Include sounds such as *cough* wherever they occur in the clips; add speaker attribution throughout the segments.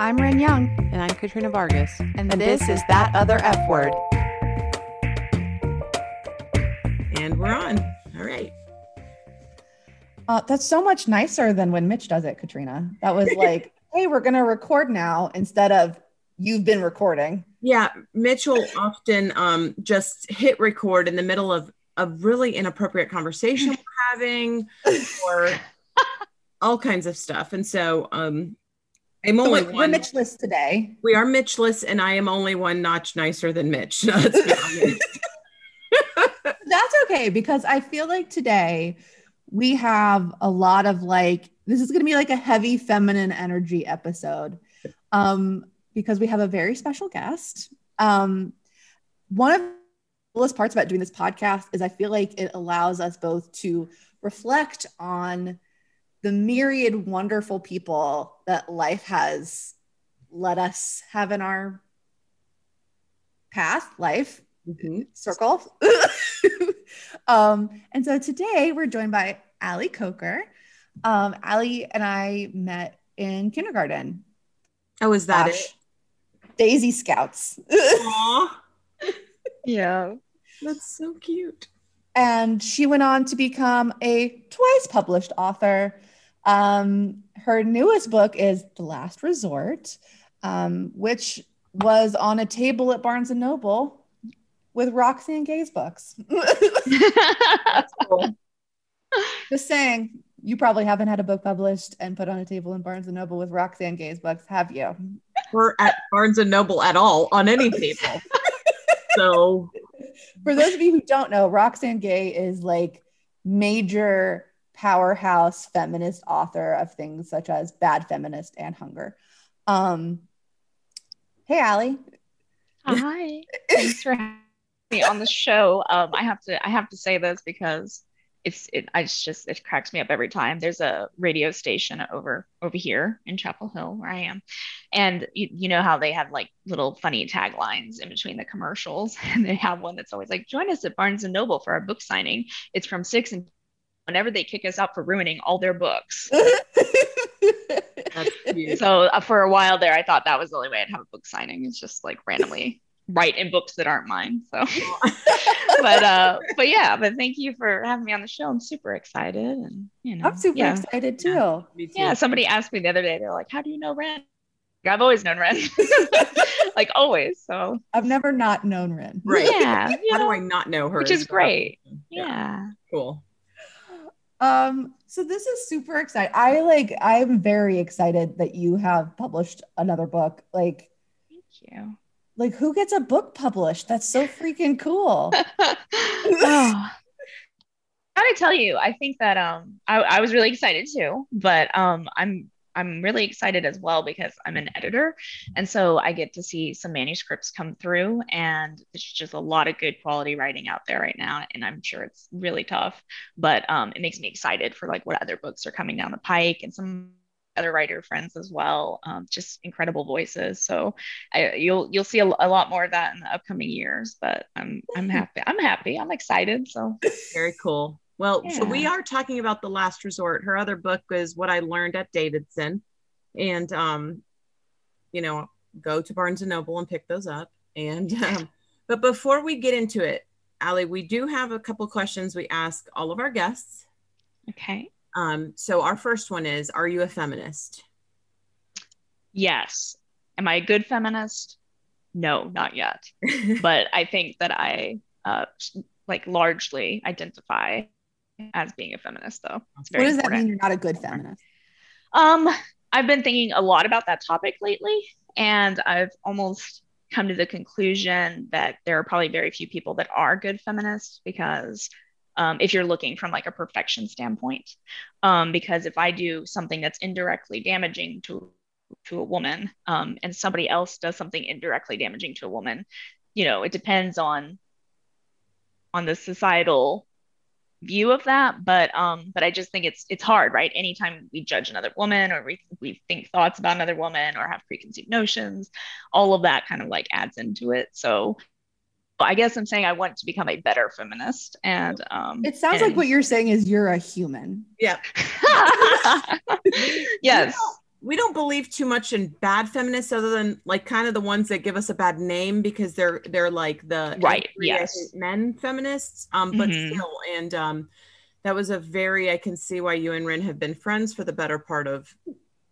Speaker 1: I'm Ren Young,
Speaker 2: And I'm Katrina Vargas.
Speaker 1: and, this, is That Other F Word.
Speaker 2: And we're on. All right.
Speaker 3: Uh, that's so much nicer than when Mitch does it, Katrina. That was *laughs* like, hey, we're going to record now instead of you've been recording.
Speaker 2: Yeah, Mitch will often um, just hit record in the middle of a really inappropriate conversation we're having *laughs* or all kinds of stuff. And so um, I'm
Speaker 3: So
Speaker 2: only
Speaker 3: we're, we're
Speaker 2: one.
Speaker 3: Mitchless today.
Speaker 2: we are Mitchless, and I am only one notch nicer than Mitch. *laughs* Be. *laughs*
Speaker 3: That's okay because I feel like today we have a lot of like, this is going to be like a heavy feminine energy episode um, because we have a very special guest. Um, one of the coolest parts about doing this podcast is I feel like it allows us both to reflect on the myriad wonderful people that life has let us have in our path, life,
Speaker 2: Mhm.
Speaker 3: circle. *laughs* um, and so today we're joined by Allie Coker. Um, Allie and I met in kindergarten.
Speaker 2: Oh, is that
Speaker 3: Gosh. Daisy Scouts. *laughs*
Speaker 1: Yeah.
Speaker 2: that's so cute.
Speaker 3: and she went on to become a twice published author. Um, her newest book is The Last Resort, um, which was on a table at Barnes and Noble with Roxane Gay's books. *laughs* *laughs*
Speaker 2: Cool.
Speaker 3: Just saying, you probably haven't had a book published and put on a table in Barnes and Noble with Roxane Gay's books, have you?
Speaker 2: We're at Barnes and Noble at all on any table. *laughs* so
Speaker 3: For those of you who don't know, Roxane Gay is like major powerhouse feminist author of things such as Bad Feminist and Hunger. Um, hey, Allie.
Speaker 1: Hi. Thanks for having me on the show. Um, I have to I have to say this because it's it I just just it cracks me up every time. There's a radio station over over here in Chapel Hill where I am. And you, you know how they have like little funny taglines in between the commercials. *laughs* And they have one that's always like, join us at Barnes and Noble for our book signing. It's from six and whenever they kick us out for ruining all their books. *laughs*
Speaker 2: that's cute.
Speaker 1: So uh, for a while there, I thought that was the only way I'd have a book signing. It's just like randomly *laughs* write in books that aren't mine. So, *laughs* but uh, but yeah, but thank you for having me on the show. I'm super excited, and you know,
Speaker 3: I'm super
Speaker 1: yeah,
Speaker 3: excited too.
Speaker 2: Me too.
Speaker 1: yeah. Somebody asked me the other day, they're like, "How do you know Ren?" I've always known Ren, like always. So
Speaker 3: I've never not known Ren.
Speaker 2: Right.
Speaker 1: yeah, you
Speaker 2: How do I not know her?
Speaker 1: which is great.
Speaker 2: Yeah.
Speaker 1: yeah.
Speaker 2: Cool.
Speaker 3: Um, so this is super exciting. I like I'm very excited that you have published another book. Like,
Speaker 1: Thank you.
Speaker 3: like who gets a book published? That's so freaking cool.
Speaker 1: oh. *laughs* *laughs* *sighs* Gotta tell you, I think that um I, I was really excited too, but um I'm I'm really excited as well because I'm an editor and so I get to see some manuscripts come through and there's just a lot of good quality writing out there right now and I'm sure it's really tough, but um it makes me excited for like what other books are coming down the pike and some other writer friends as well um, just incredible voices so I, you'll you'll see a, a lot more of that in the upcoming years but i'm i'm *laughs* happy i'm happy i'm excited so
Speaker 2: Very cool. Well, so we are talking about The Last Resort. Her other book is What I Learned at Davidson. And, um, you know, go to Barnes and Noble and pick those up. And, *laughs* um, but before we get into it, Allie, we do have a couple questions we ask all of our guests.
Speaker 1: okay
Speaker 2: Um, so our first one is Are you a feminist?
Speaker 1: yes am i a good feminist no not yet *laughs* but i think that i uh like largely identify as being a feminist though
Speaker 3: What does that mean? You're not a good feminist.
Speaker 1: Um, I've been thinking a lot about that topic lately, and I've almost come to the conclusion that there are probably very few people that are good feminists because um, if you're looking from like a perfection standpoint, um, because if I do something that's indirectly damaging to to a woman, um, and somebody else does something indirectly damaging to a woman, you know, it depends on on the societal view of that but um but i just think it's it's hard right anytime we judge another woman or we, we think thoughts about another woman or have preconceived notions all of that kind of like adds into it so I guess I'm saying I want to become a better feminist. And um,
Speaker 3: It sounds like what you're saying is you're a human.
Speaker 2: Yeah. *laughs*
Speaker 1: yes.
Speaker 2: We don't believe too much in bad feminists other than like kind of the ones that give us a bad name because they're they're like the
Speaker 1: Right, yes.
Speaker 2: men feminists um but
Speaker 1: Mhm.
Speaker 2: still and um that was a very i can see why you and Ren have been friends for the better part of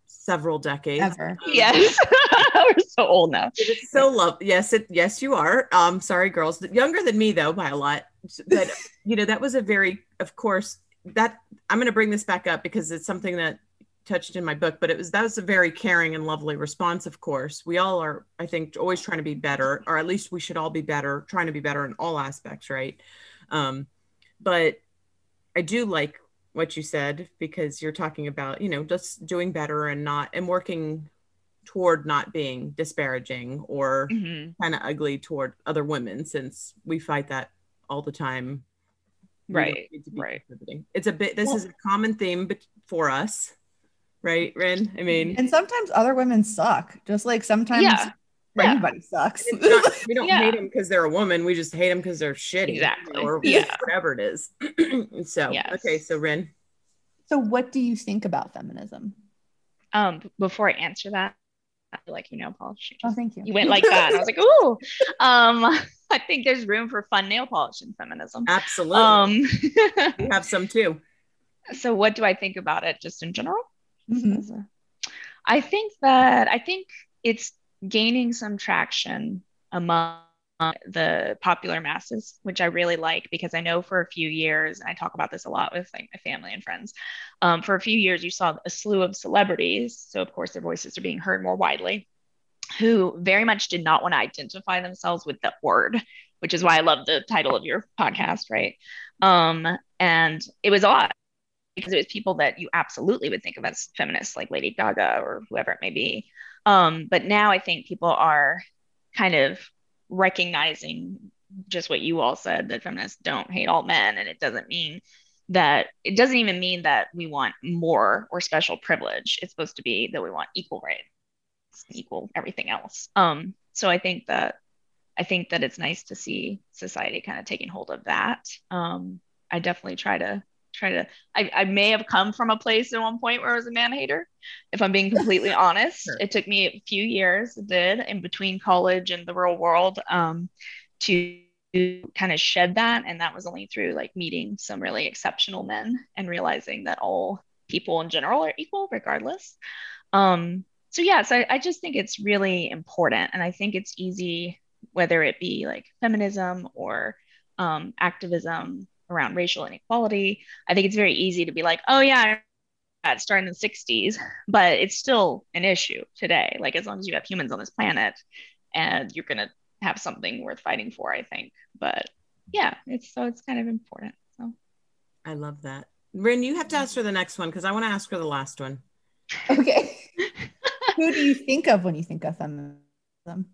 Speaker 2: several decades
Speaker 3: Ever.
Speaker 2: Um,
Speaker 1: Yes. *laughs* We're so old now.
Speaker 2: it is so love yes it yes you are um sorry girls younger than me though by a lot *laughs* but you know that was a very of course that i'm going to bring this back up because it's something that touched in my book but it was that was a very caring and lovely response of course. We all are i think always trying to be better or at least we should all be better trying to be better in all aspects right? Um but i do like what you said because you're talking about you know just doing better and not and working toward not being disparaging or
Speaker 1: Mhm.
Speaker 2: kind of ugly toward other women since we fight that all the time.
Speaker 1: Right,
Speaker 2: need to be
Speaker 1: right.
Speaker 2: it's a bit this
Speaker 3: Well-
Speaker 2: is a common theme for us right ren i mean
Speaker 3: And sometimes other women suck, just like sometimes
Speaker 1: Yeah. Yeah.
Speaker 3: anybody sucks.
Speaker 2: not, *laughs* we don't
Speaker 1: Yeah.
Speaker 2: hate them because they're a woman we just hate them because they're shitty
Speaker 1: Exactly.
Speaker 2: or
Speaker 1: Yeah.
Speaker 2: whatever it is *clears throat* so
Speaker 1: Yes.
Speaker 2: okay so ren
Speaker 3: so, what do you think about feminism?
Speaker 1: Um, before I answer that, I feel like you nail polish. You
Speaker 3: Oh, thank you.
Speaker 1: you went like that. And I was like, ooh. Um, *laughs* I think there's room for fun nail polish in feminism.
Speaker 2: absolutely
Speaker 1: Um, *laughs*
Speaker 2: we have some too
Speaker 1: so what do I think about it just in general?
Speaker 3: Mhm.
Speaker 1: A- I think that I think it's gaining some traction among the popular masses, which I really like because I know for a few years, and I talk about this a lot with like my family and friends. Um, for a few years, you saw a slew of celebrities, so of course their voices are being heard more widely, who very much did not want to identify themselves with the word, which is why I love the title of your podcast, right? Um, and it was odd because it was people that you absolutely would think of as feminists, like Lady Gaga or whoever it may be. Um, but now I think people are kind of recognizing just what you all said that feminists don't hate all men, and it doesn't mean that it doesn't even mean that we want more or special privilege. It's supposed to be that we want equal rights, equal everything else. Um, so I think that I think that it's nice to see society kind of taking hold of that. Um, I definitely try to try to I, I may have come from a place at one point where I was a man hater, if I'm being *laughs* completely honest.
Speaker 2: Sure.
Speaker 1: It took me a few years, it did, in between college and the real world, um, to kind of shed that. And that was only through like meeting some really exceptional men and realizing that all people in general are equal regardless. Um, so yes, I, I just think it's really important. And I think it's easy, whether it be like feminism or um, activism around racial inequality. I think it's very easy to be like, oh yeah, that started in the 60s, but it's still an issue today. Like as long as you have humans on this planet and you're gonna have something worth fighting for, I think. But yeah, it's so it's kind of important. So
Speaker 2: i love that ren you have to ask her the next one because i want to ask her the last one
Speaker 3: Okay. *laughs* Who do you think of when you think of feminism?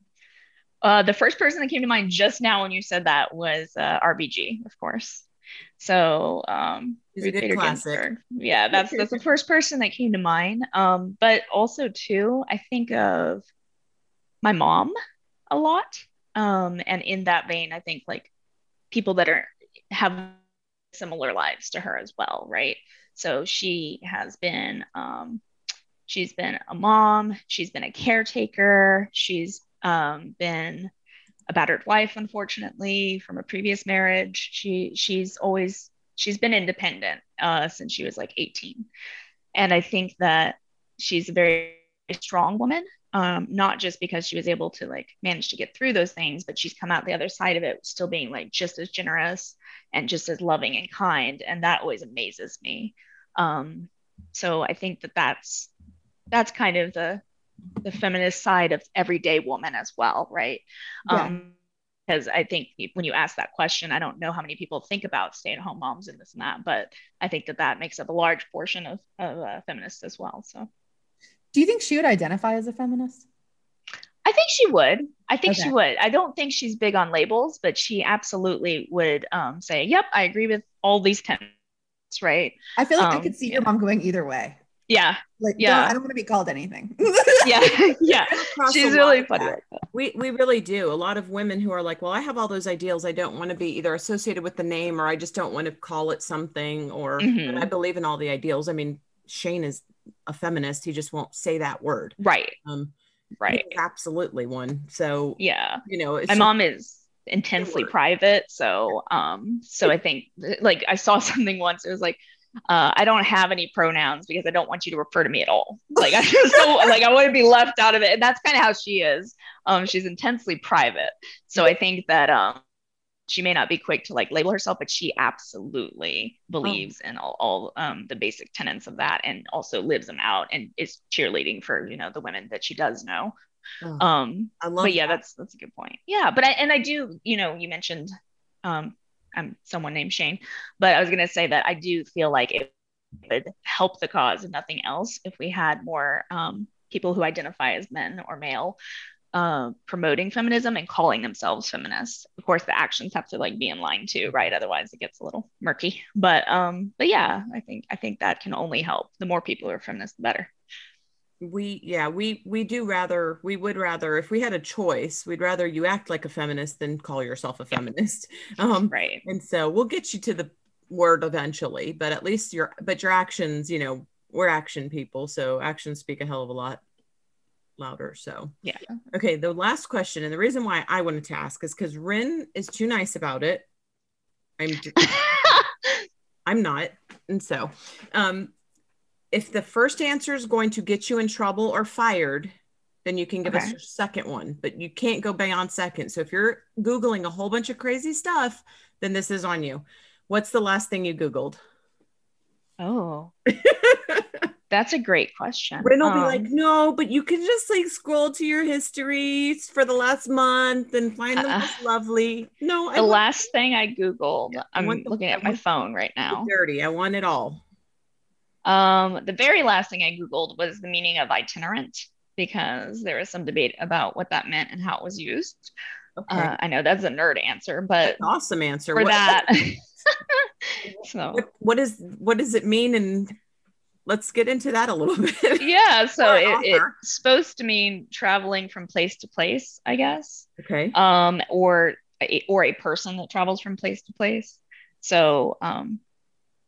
Speaker 1: uh, the first person that came to mind just now when you said that was uh, RBG, of course. So um, Ruth Bader
Speaker 2: classic.
Speaker 1: Ginsburg. Yeah, that's that's the first person that came to mind. Um, but also too, I think of my mom a lot. Um, and in that vein, I think like people that are have similar lives to her as well, right? So she has been um, she's been a mom, she's been a caretaker, she's um, been a battered wife, unfortunately, from a previous marriage. She she's always she's been independent uh, since she was like 18, and I think that she's a very strong woman. Um, not just because she was able to like manage to get through those things, but she's come out the other side of it still being like just as generous and just as loving and kind, and that always amazes me. Um, so I think that that's that's kind of the the feminist side of everyday woman as well, right?
Speaker 3: Yeah.
Speaker 1: Um, because I think when you ask that question, I don't know how many people think about stay-at-home moms and this and that, but I think that that makes up a large portion of, of uh, feminists as well. So
Speaker 3: Do you think she would identify as a feminist?
Speaker 1: I think she would. I think
Speaker 3: Okay.
Speaker 1: she would. I don't think she's big on labels, but she absolutely would um, say, "Yep, I agree with all these tenets." Right?
Speaker 3: I feel like I
Speaker 1: Um,
Speaker 3: could see your mom going either way.
Speaker 1: Yeah,
Speaker 3: Like,
Speaker 1: Yeah.
Speaker 3: yeah, I don't want to be called anything. *laughs*
Speaker 1: yeah, *laughs* yeah. She's really funny like.
Speaker 2: We we really do. A lot of women who are like, well, I have all those ideals. I don't want to be either associated with the name or I just don't want to call it something or
Speaker 1: Mhm.
Speaker 2: I believe in all the ideals. I mean, Shane is a feminist. He just won't say that word.
Speaker 1: Right.
Speaker 2: Um,
Speaker 1: Right.
Speaker 2: absolutely one. So
Speaker 1: Yeah.
Speaker 2: you know, it's
Speaker 1: my mom is intensely private so um so i think like i saw *laughs* something once it was like uh, I don't have any pronouns because I don't want you to refer to me at all. Like I *laughs* just don't like I want to be left out of it. And that's kind of how she is. Um, she's intensely private. So I think that um she may not be quick to like label herself, but she absolutely believes in all, all um the basic tenets of that and also lives them out and is cheerleading for, you know, the women that she does know.
Speaker 2: Oh,
Speaker 1: Um
Speaker 2: I love
Speaker 1: but yeah,
Speaker 2: that.
Speaker 1: that's that's a good point. Yeah, but I and I do, you know, you mentioned um I'm someone named Shane, but I was gonna say that I do feel like it would help the cause if nothing else if we had more um people who identify as men or male uh, promoting feminism and calling themselves feminists. Of course, the actions have to like be in line too, right? Otherwise, it gets a little murky. But um, but yeah, I think I think that can only help. The more people who are feminists, the better.
Speaker 2: We yeah we we do rather we would rather if we had a choice we'd rather you act like a feminist than call yourself a feminist *laughs* um
Speaker 1: Right.
Speaker 2: and so we'll get you to the word eventually but at least your but your actions you know we're action people so actions speak a hell of a lot louder so
Speaker 1: Yeah.
Speaker 2: okay the last question and the reason why i wanted to ask is because Ren is too nice about it i'm *laughs* i'm not and so um if the first answer is going to get you in trouble or fired then you can give us
Speaker 1: Okay.
Speaker 2: your second one but you can't go beyond second so if you're googling a whole bunch of crazy stuff then this is on you what's the last thing you googled
Speaker 1: oh, *laughs* that's a great question.
Speaker 2: Ren will be
Speaker 1: Um,
Speaker 2: like, no, but you can just like scroll to your histories for the last month and find the
Speaker 1: Uh-uh.
Speaker 2: most lovely. No, I
Speaker 1: the last thing I Googled,
Speaker 2: I
Speaker 1: I'm
Speaker 2: the-
Speaker 1: looking
Speaker 2: I
Speaker 1: at my phone right now.
Speaker 2: dirty. I want it all.
Speaker 1: Um, the very last thing I Googled was the meaning of itinerant because there was some debate about what that meant and how it was used.
Speaker 2: Okay.
Speaker 1: Uh, I know that's a nerd answer, but
Speaker 2: awesome answer.
Speaker 1: for
Speaker 2: What-
Speaker 1: that, *laughs* so
Speaker 2: what, what is what does it mean? And let's get into that a little *laughs* bit.
Speaker 1: yeah, so it, it's supposed to mean traveling from place to place, I guess.
Speaker 2: okay.
Speaker 1: um, or a, or a person that travels from place to place. So um,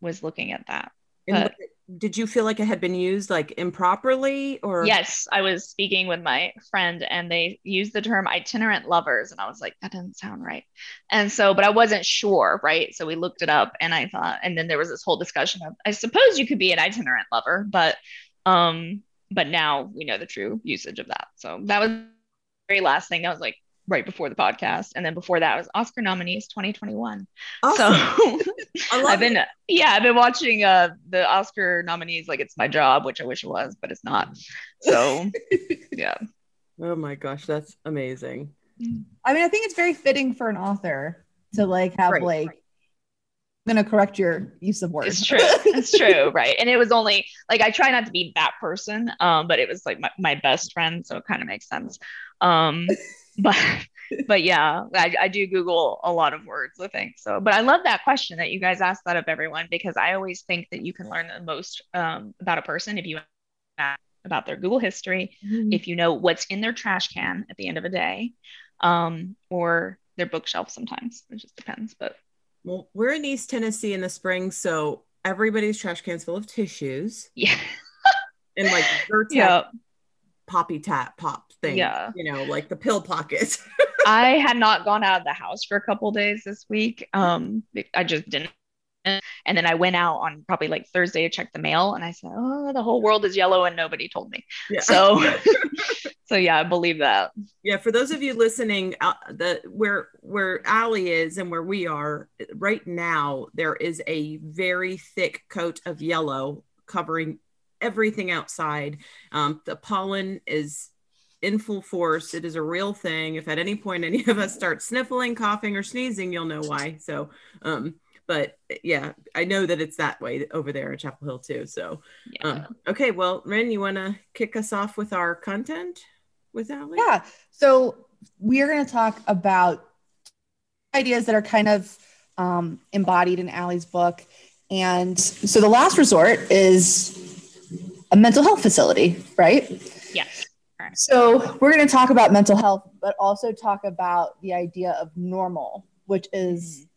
Speaker 1: was looking at that. But-
Speaker 2: did you feel like it had been used like improperly or?
Speaker 1: Yes, I was speaking with my friend and they used the term itinerant lovers, and I was like, that doesn't sound right. And so, but I wasn't sure, right? So we looked it up, and I thought, and then there was this whole discussion of, I suppose you could be an itinerant lover, but um, but now we know the true usage of that. So that was the very last thing. i was like right before the podcast, and then before that was Oscar nominees 2021.
Speaker 2: Awesome.
Speaker 1: So *laughs*
Speaker 2: I love
Speaker 1: I've been
Speaker 2: it.
Speaker 1: yeah, I've been watching uh the Oscar nominees like it's my job, which I wish it was, but it's not. So *laughs* yeah.
Speaker 2: Oh my gosh, that's amazing.
Speaker 3: I mean, I think it's very fitting for an author to like have
Speaker 2: Right,
Speaker 3: like. I'm gonna correct your use of words.
Speaker 1: It's true. It's *laughs* true, right? And it was only like I try not to be that person, um, but it was like my, my best friend, so it kind of makes sense. Um, but *laughs* but yeah, I, I do Google a lot of words, I think. So, but I love that question that you guys asked that of everyone because I always think that you can learn the most um, about a person if you ask about their Google history, if you know what's in their trash can at the end of a day, um, or their bookshelf sometimes. It just depends. But
Speaker 2: Well, we're in East Tennessee in the spring, so everybody's trash cans full of tissues
Speaker 1: yeah,
Speaker 2: and like *laughs* Zyrtec
Speaker 1: yeah.
Speaker 2: Poppy tap pop thing.
Speaker 1: Yeah.
Speaker 2: You know, like the pill pocket. *laughs*
Speaker 1: I had not gone out of the house for a couple days this week. Um, I just didn't. And then I went out on probably like Thursday to check the mail, and I said, "Oh, the whole world is yellow," and nobody told me.
Speaker 2: yeah.
Speaker 1: So, *laughs* so yeah, I believe that.
Speaker 2: yeah, for those of you listening, uh, the where where Allie is and where we are right now, there is a very thick coat of yellow covering everything outside. Um, the pollen is in full force. It is a real thing. If at any point any of us start sniffling, coughing, or sneezing, you'll know why. So, um, but yeah, I know that it's that way over there at Chapel Hill too. So,
Speaker 1: Yeah.
Speaker 2: um, okay, well, Ren, you want to kick us off with our content with Allie?
Speaker 3: Yeah. So we are going to talk about ideas that are kind of um, embodied in Allie's book. And so the last resort is a mental health facility, right?
Speaker 1: Yes.
Speaker 3: So we're going to talk about mental health, but also talk about the idea of normal, which is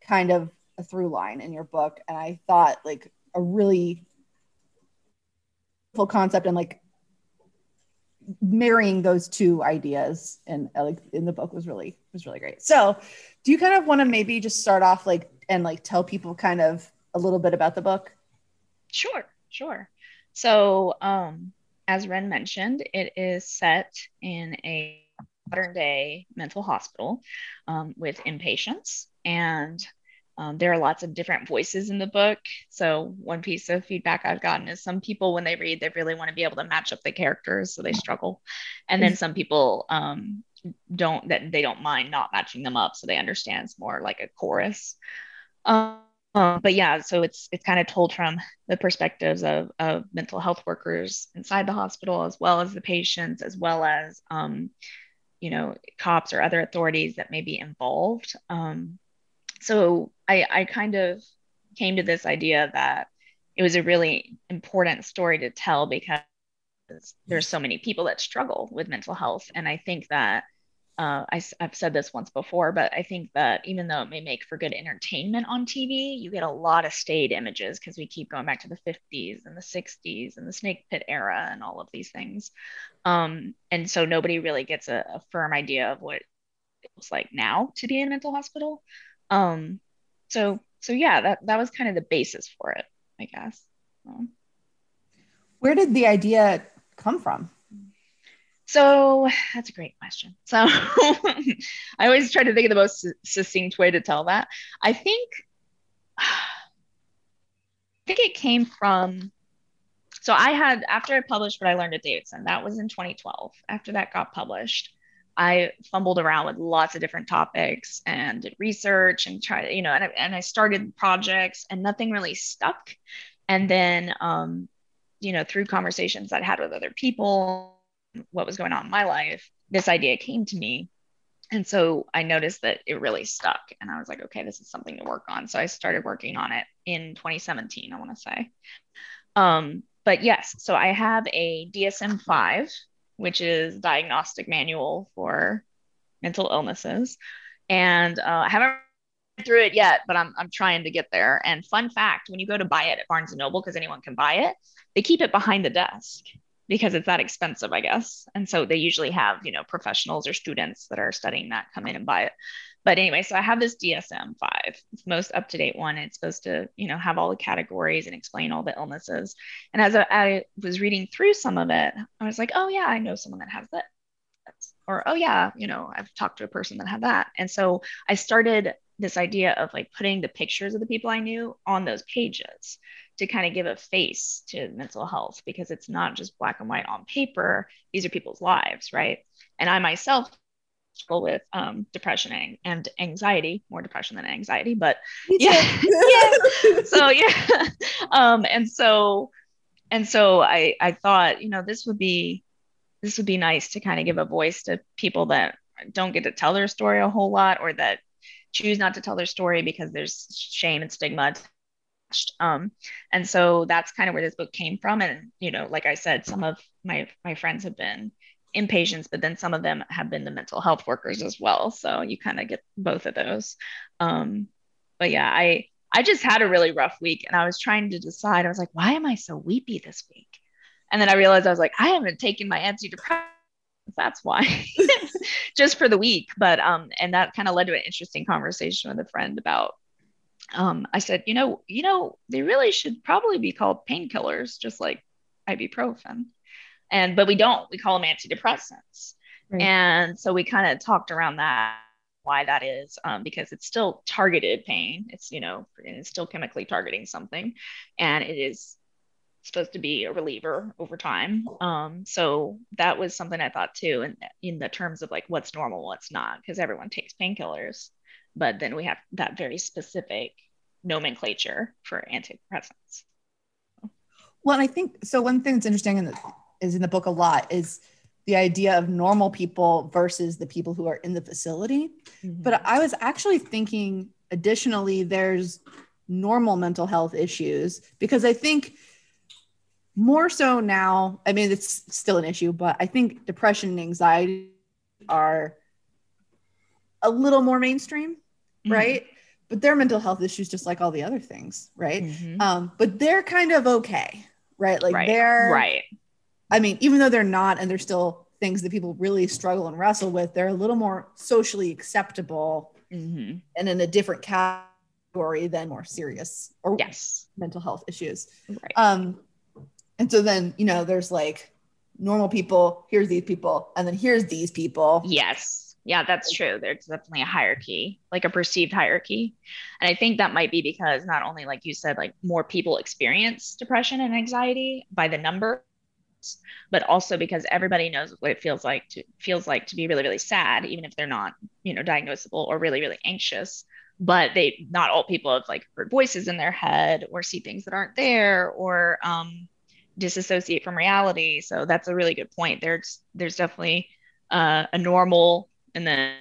Speaker 3: kind of a through line in your book. And I thought like a really full concept and like marrying those two ideas and uh, like in the book was really was really great. So, do you kind of want to maybe just start off like and like tell people kind of a little bit about the book?
Speaker 1: Sure, sure. So, um, as Ren mentioned, it is set in a modern day mental hospital um, with inpatients and um, there are lots of different voices in the book. So, one piece of feedback I've gotten is some people, when they read, they really want to be able to match up the characters, so they struggle. And then some people um, don't, that they don't mind not matching them up, so they understand it's more like a chorus. Um, but yeah, so it's it's kind of told from the perspectives of, of mental health workers inside the hospital, as well as the patients, as well as um, you know cops or other authorities that may be involved. Um, so I, I kind of came to this idea that it was a really important story to tell because there's so many people that struggle with mental health. And I think that uh, I, have said this once before, but I think that even though it may make for good entertainment on TV, you get a lot of staid images because we keep going back to the 50s and the 60s and the snake pit era and all of these things. Um, and so nobody really gets a, a firm idea of what it looks like now to be in a mental hospital. Um, so so yeah, that that was kind of the basis for it, I guess.
Speaker 3: Where did the idea come from?
Speaker 1: So that's a great question. So *laughs* I always try to think of the most succinct way to tell that. I think *sighs* I think it came from so I had after I published what I learned at Davidson, that was in 2012. After that got published, I fumbled around with lots of different topics and did research and tried, you know, and I, and I started projects and nothing really stuck. And then, um, you know, through conversations I had with other people, what was going on in my life, this idea came to me. And so I noticed that it really stuck. And I was like, okay, this is something to work on. So I started working on it in 2017, I want to say. Um, but yes, so I have a DSM 5 which is diagnostic manual for mental illnesses. And uh, I haven't through it yet, but I'm, I'm trying to get there. And fun fact, when you go to buy it at Barnes and Noble, because anyone can buy it, they keep it behind the desk because it's that expensive, I guess. And so they usually have, you know, professionals or students that are studying that come in and buy it. But anyway, so I have this DSM 5. It's most up to date one. It's supposed to, you know, have all the categories and explain all the illnesses. And as I, I was reading through some of it, I was like, oh, yeah, I know someone that has that. Or, oh, yeah, you know, I've talked to a person that had that. And so I started this idea of like putting the pictures of the people I knew on those pages to kind of give a face to mental health because it's not just black and white on paper. These are people's lives, right? And I myself struggle with um, depression and anxiety, more depression than anxiety, but *laughs* yeah, *laughs* yeah. *laughs* So yeah, um, and so and so I I thought you know this would be this would be nice to kind of give a voice to people that don't get to tell their story a whole lot or that choose not to tell their story because there's shame and stigma um, and so that's kind of where this book came from and you know like i said some of my my friends have been inpatients, but then some of them have been the mental health workers as well. So you kind of get both of those. Um, but yeah, I I just had a really rough week, and I was trying to decide. I was like, why am I so weepy this week? And then I realized I was like, I haven't taken my antidepressants. That's why, *laughs* just for the week. But um, and that kind of led to an interesting conversation with a friend about. Um, I said, you know, you know, they really should probably be called painkillers, just like ibuprofen. And but we don't we call them antidepressants. Right. and so we kind of talked around that why that is um, because it's still targeted pain. It's you know it's still chemically targeting something. And it is supposed to be a reliever over time. Um, so that was something i thought too and in, in the terms of like what's normal what's not because everyone takes painkillers but then we have that very specific nomenclature for antidepressants
Speaker 3: well, I think so. One thing that's interesting in the is in the book a lot is the idea of normal people versus the people who are in the facility. Mm-hmm. But I was actually thinking additionally, there's normal mental health issues because I think more so now, I mean, it's still an issue, but I think depression and anxiety are a little more mainstream, mm-hmm. right? But they're mental health issues just like all the other things, right? Mm-hmm. Um, but they're kind of okay right? Like
Speaker 1: right.
Speaker 3: they're
Speaker 1: right.
Speaker 3: I mean, even though they're not, and they're still things that people really struggle and wrestle with, they're a little more socially acceptable
Speaker 1: Mhm.
Speaker 3: and in a different category than more serious or
Speaker 1: Yes.
Speaker 3: mental health issues.
Speaker 1: Right.
Speaker 3: Um, and so then, you know, there's like normal people, here's these people, and then here's these people.
Speaker 1: Yes. Yeah, that's true. There's definitely a hierarchy, like a perceived hierarchy. And I think that might be because not only, like you said, like more people experience depression and anxiety by the numbers, but also because everybody knows what it feels like to feels like to be really, really sad, even if they're not, you know, diagnosable or really, really anxious. But they not all people have like heard voices in their head or see things that aren't there or um disassociate from reality. So that's a really good point. There's there's definitely uh, a normal and then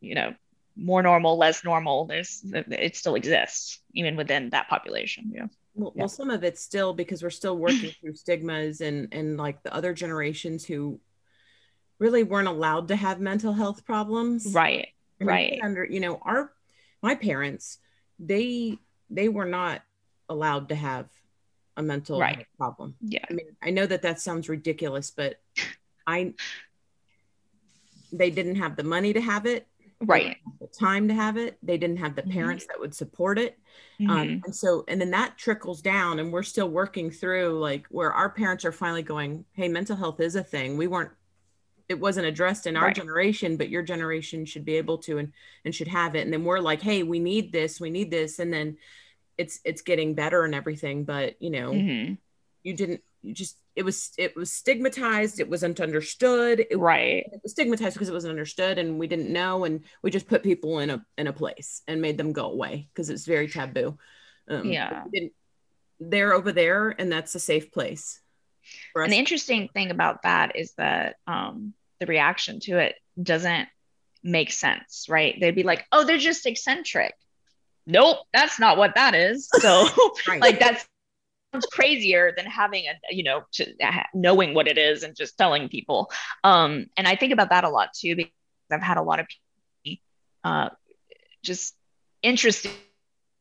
Speaker 1: you know more normal less normal there's it still exists even within that population yeah
Speaker 2: Well,
Speaker 3: Yeah.
Speaker 2: well, some of it's still because we're still working *clears throat* through stigmas and and like the other generations who really weren't allowed to have mental health problems.
Speaker 1: right
Speaker 2: mean,
Speaker 1: right.
Speaker 2: Under you know our my parents they they were not allowed to have a mental
Speaker 1: Right.
Speaker 2: problem.
Speaker 1: yeah
Speaker 2: I mean, I know that that sounds ridiculous, but I they didn't have the money to have it,
Speaker 1: right
Speaker 2: the time to have it. They didn't have the
Speaker 1: Mhm.
Speaker 2: parents that would support it.
Speaker 1: Mhm.
Speaker 2: Um, and so, and then that trickles down, and we're still working through like where our parents are finally going, Hey, mental health is a thing. We weren't, it wasn't addressed in our
Speaker 1: Right.
Speaker 2: generation, but your generation should be able to and, and should have it. And then we're like, Hey, we need this, we need this. And then it's, it's getting better and everything. But, you know,
Speaker 1: Mhm.
Speaker 2: you didn't, you just, it was, it was stigmatized. It wasn't understood. It,
Speaker 1: right
Speaker 2: it was stigmatized because it wasn't understood and we didn't know and we just put people in a in a place and made them go away because it's very taboo um,
Speaker 1: Yeah.
Speaker 2: they're over there and that's a safe place
Speaker 1: and the interesting thing about that is that um the reaction to it doesn't make sense right they'd be like oh they're just eccentric nope that's not what that is so *laughs*
Speaker 2: Right.
Speaker 1: like that's crazier than having a you know to, knowing what it is and just telling people. Um and i think about that a lot too because i've had a lot of people uh just interested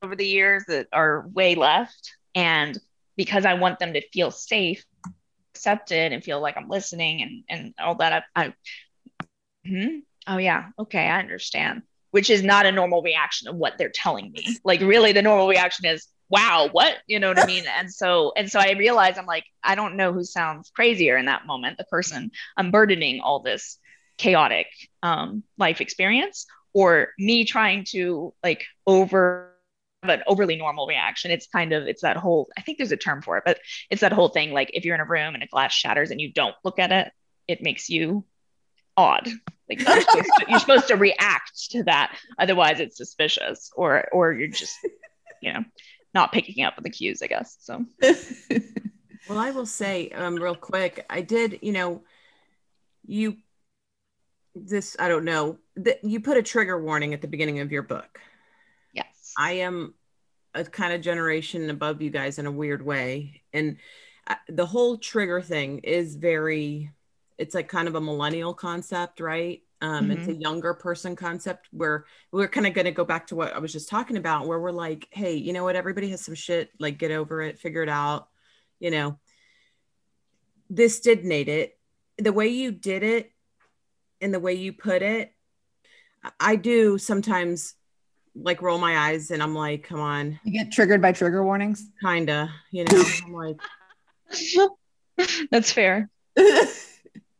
Speaker 1: over the years that are way left. And because i want them to feel safe accepted and feel like i'm listening and and all that i, I hmm? oh yeah. Okay i understand. Which is not a normal reaction of what they're telling me. Like really the normal reaction is wow what? You know what i *laughs* mean? And so and so i realize i'm like i don't know who sounds crazier in that moment the person unburdening all this chaotic um, life experience or me trying to like over have an overly normal reaction. It's kind of it's that whole i think there's a term for it but it's that whole thing like if you're in a room and a glass shatters and you don't look at it it makes you odd. Like you're supposed, to, you're supposed to react to that. Otherwise it's suspicious or or you're just you know not picking up on the cues i guess so *laughs*
Speaker 2: well i will say um real quick i did you know you this i don't know that you put a trigger warning at the beginning of your book
Speaker 1: yes
Speaker 2: I am a kind of generation above you guys in a weird way. And uh, the whole trigger thing is very, it's like kind of a millennial concept, right? Um, It's a younger person concept where we're kind of going to go back to what I was just talking about, where we're like, hey, you know what? Everybody has some shit, like get over it, figure it out. You know, this did need it. The way you did it and the way you put it, I- I do sometimes like roll my eyes and I'm like, come on,
Speaker 3: You get triggered by trigger warnings.
Speaker 2: kinda, you know, I'm like *laughs*
Speaker 1: that's fair *laughs*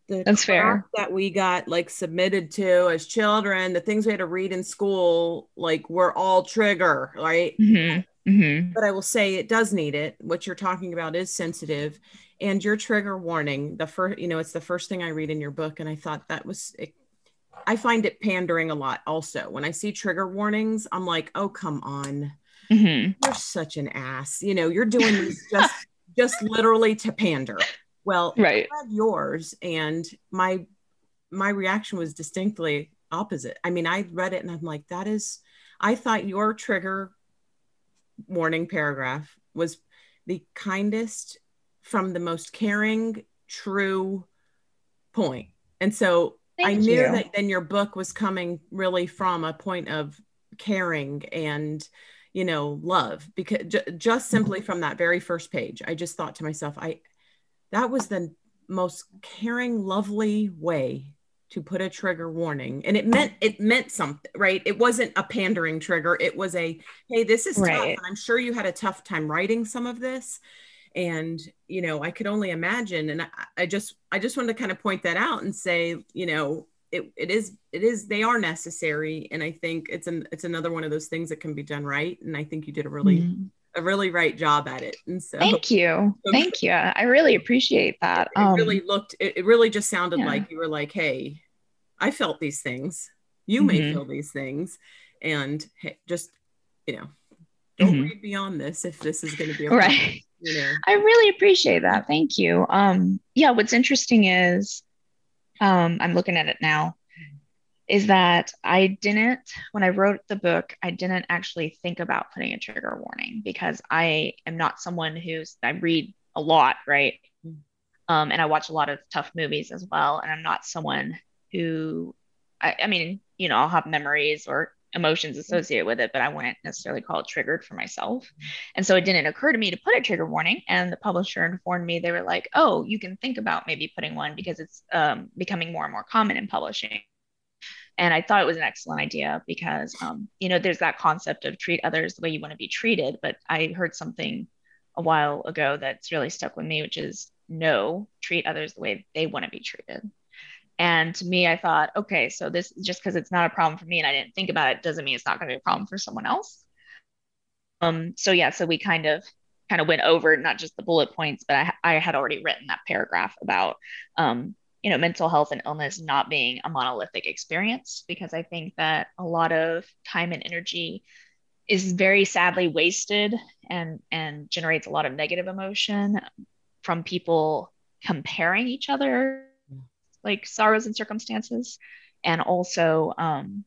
Speaker 2: the
Speaker 1: That's fair.
Speaker 2: that we got like submitted to as children, the things we had to read in school, like we're all trigger, right?
Speaker 1: hmm hmm
Speaker 2: But I will say it does need it. What you're talking about is sensitive. And your trigger warning, the first, you know, it's the first thing I read in your book. And I thought that was, it, I find it pandering a lot also. When I see trigger warnings, I'm like, oh, come on.
Speaker 1: hmm
Speaker 2: you're such an ass. You know, you're doing this just just literally to pander. Well,
Speaker 1: right
Speaker 2: I read yours and my my reaction was distinctly opposite. I mean, I read it and I'm like, that is I thought your trigger warning paragraph was the kindest from the most caring, true point. And so I
Speaker 1: Thank
Speaker 2: knew
Speaker 1: you.
Speaker 2: that then your book was coming really from a point of caring and you know, love because j- just simply from that very first page, I just thought to myself, I that was the most caring, lovely way to put a trigger warning. And it meant it meant something right? It wasn't a pandering trigger. It was a hey this is right. tough i'm sure you had a tough time writing some of this. And you know i could only imagine. And I, I, just i just wanted to kind of point that out and say you know it, it is it is they are necessary. And i think it's an it's another one of those things that can be done right. And i think you did a really mm. A really right job at it. And so
Speaker 1: thank you. *laughs* Thank you. I really appreciate that.
Speaker 2: it, um, really looked it, it, really just sounded yeah. like you were like hey i felt these things. You mm-hmm. may feel these things. And hey, just you know don't mm-hmm. read beyond this if this is going to be
Speaker 1: okay, right. you know? *laughs* i really appreciate that. Thank you. Um yeah what's interesting is um, I'm looking at it now, is that I didn't, when I wrote the book, I didn't actually think about putting a trigger warning because I am not someone who's, I read a lot, right? Um, and I watch a lot of tough movies as well. And I'm not someone who, I, I mean, you know, I'll have memories or emotions associated with it, but I wouldn't necessarily call it triggered for myself. And so it didn't occur to me to put a trigger warning. And the publisher informed me, they were like, oh, you can think about maybe putting one because it's um, becoming more and more common in publishing. And I thought it was an excellent idea because, um, you know, there's that concept of treat others the way you want to be treated. But I heard something a while ago that's really stuck with me, which is no, treat others the way they want to be treated. And to me, I thought, okay, so this just because it's not a problem for me and I didn't think about it doesn't mean it's not going to be a problem for someone else. Um, so yeah, so we kind of kind of went over not just the bullet points, but I, I had already written that paragraph about um, you know mental health and illness not being a monolithic experience because I think that a lot of time and energy is very sadly wasted and and generates a lot of negative emotion from people comparing each other like sorrows and circumstances and also um,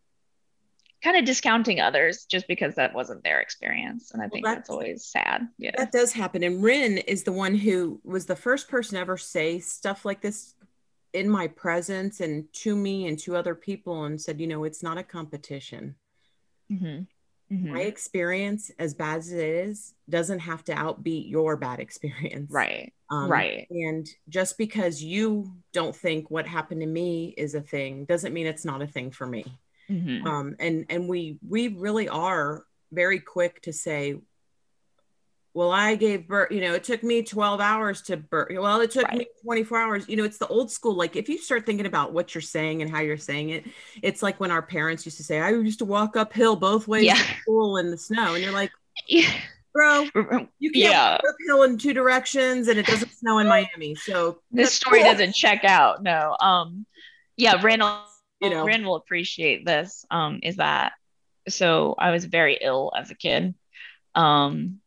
Speaker 1: kind of discounting others just because that wasn't their experience and i think that's, that's, always sad
Speaker 2: yeah. That does happen and Ren is the one who was the first person to ever say stuff like this in my presence and to me and to other people and said you know it's not a competition mm-hmm. Mm-hmm. my experience as bad as it is doesn't have to outbeat your bad experience
Speaker 1: right um, right
Speaker 2: and just because you don't think what happened to me is a thing doesn't mean it's not a thing for me mm-hmm. um, and and we we really are very quick to say well i gave birth you know it took me 12 hours to birth well it took right. me 24 hours you know it's the old school like if you start thinking about what you're saying and how you're saying it it's like when our parents used to say i used to walk uphill both ways yeah. to school in the snow and you're like yeah. bro *laughs* you can't yeah. walk uphill in two directions and it doesn't snow in miami so
Speaker 1: this story cool. doesn't check out no um yeah randall you know rand will appreciate this um is that so i was very ill as a kid um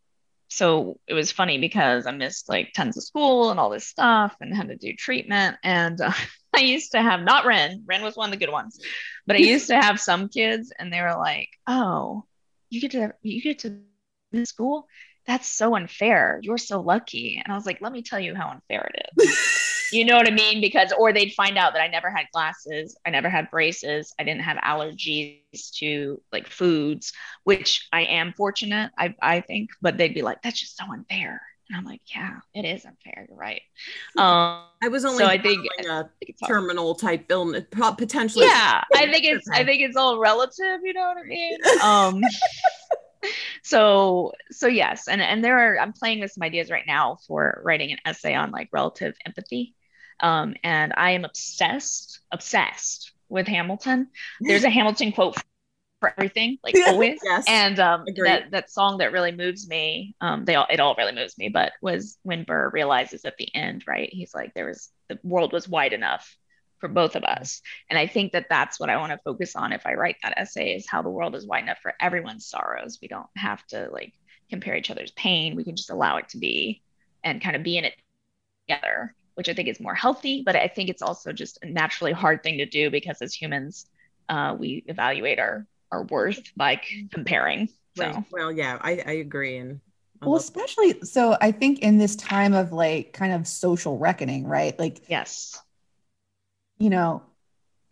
Speaker 1: so it was funny because I missed like tons of school and all this stuff and had to do treatment. And uh, *laughs* I used to have not Ren, Ren was one of the good ones, but I used to have some kids and they were like, "Oh, you get to you get to school? That's so unfair. You're so lucky." And I was like, "Let me tell you how unfair it is." *laughs* you know what I mean? Because, or they'd find out that I never had glasses, I never had braces, I didn't have allergies to like foods, which I am fortunate, I, I think, but they'd be like, that's just so unfair. And I'm like, yeah, it is unfair. You're right. Um,
Speaker 2: I was only so I think a terminal type illness, potentially.
Speaker 1: Yeah, I think it's I think it's all relative. You know what I mean? *laughs* Um, so so yes, and and there are I'm playing with some ideas right now for writing an essay on like relative empathy. Um, and I am obsessed, obsessed with Hamilton. *gasps* There's a Hamilton quote for everything, like *laughs* always. yes, and um, that that song that really moves me, um, they all it all really moves me, but was when Burr realizes at the end, right? He's like, there was the world was wide enough for both of us, and I think that that's what I want to focus on if I write that essay is how the world is wide enough for everyone's sorrows. We don't have to like compare each other's pain. We can just allow it to be and kind of be in it together which I think is more healthy. But I think it's also just a naturally hard thing to do because as humans, uh, we evaluate our our worth by comparing. So.
Speaker 2: Right. Well, yeah, I, I agree. And
Speaker 3: well, especially so, I think in this time of like kind of social reckoning, right? Like,
Speaker 1: yes,
Speaker 3: you know,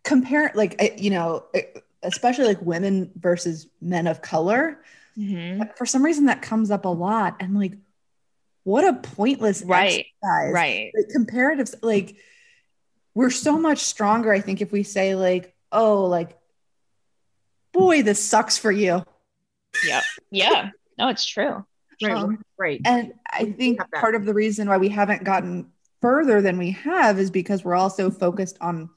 Speaker 3: compare like you know, especially like women versus men of color
Speaker 1: Mhm.
Speaker 3: for some reason that comes up a lot. And like, what a pointless
Speaker 1: Right.
Speaker 3: exercise.
Speaker 1: Right.
Speaker 3: Like comparatives, like we're so much stronger, I think, if we say, like, oh, like, boy, this sucks for you.
Speaker 1: Yeah. Yeah. No, it's true.
Speaker 2: Right.
Speaker 3: Um,
Speaker 2: right.
Speaker 3: And I think part of the reason why we haven't gotten further than we have is because we're also focused on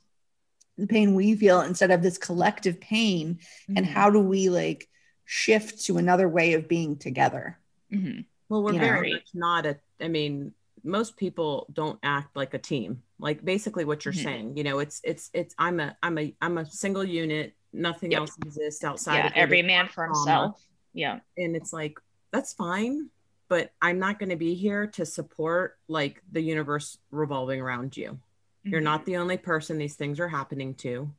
Speaker 3: the pain we feel instead of this collective pain. And
Speaker 2: Mhm.
Speaker 3: how do we like shift to another way of being together?
Speaker 1: Mhm.
Speaker 2: Well, we're
Speaker 3: you know.
Speaker 2: very much not a, I mean, most people don't act like a team. Like basically what you're
Speaker 1: Mhm.
Speaker 2: saying, you know, it's, it's, it's, I'm a, I'm a, I'm a single unit. Nothing
Speaker 1: Yep.
Speaker 2: else exists outside
Speaker 1: Yeah.
Speaker 2: of
Speaker 1: Every man for
Speaker 2: trauma.
Speaker 1: himself. Yeah.
Speaker 2: And it's like, that's fine, but I'm not going to be here to support like the universe revolving around you. You're
Speaker 1: Mhm.
Speaker 2: not the only person these things are happening to.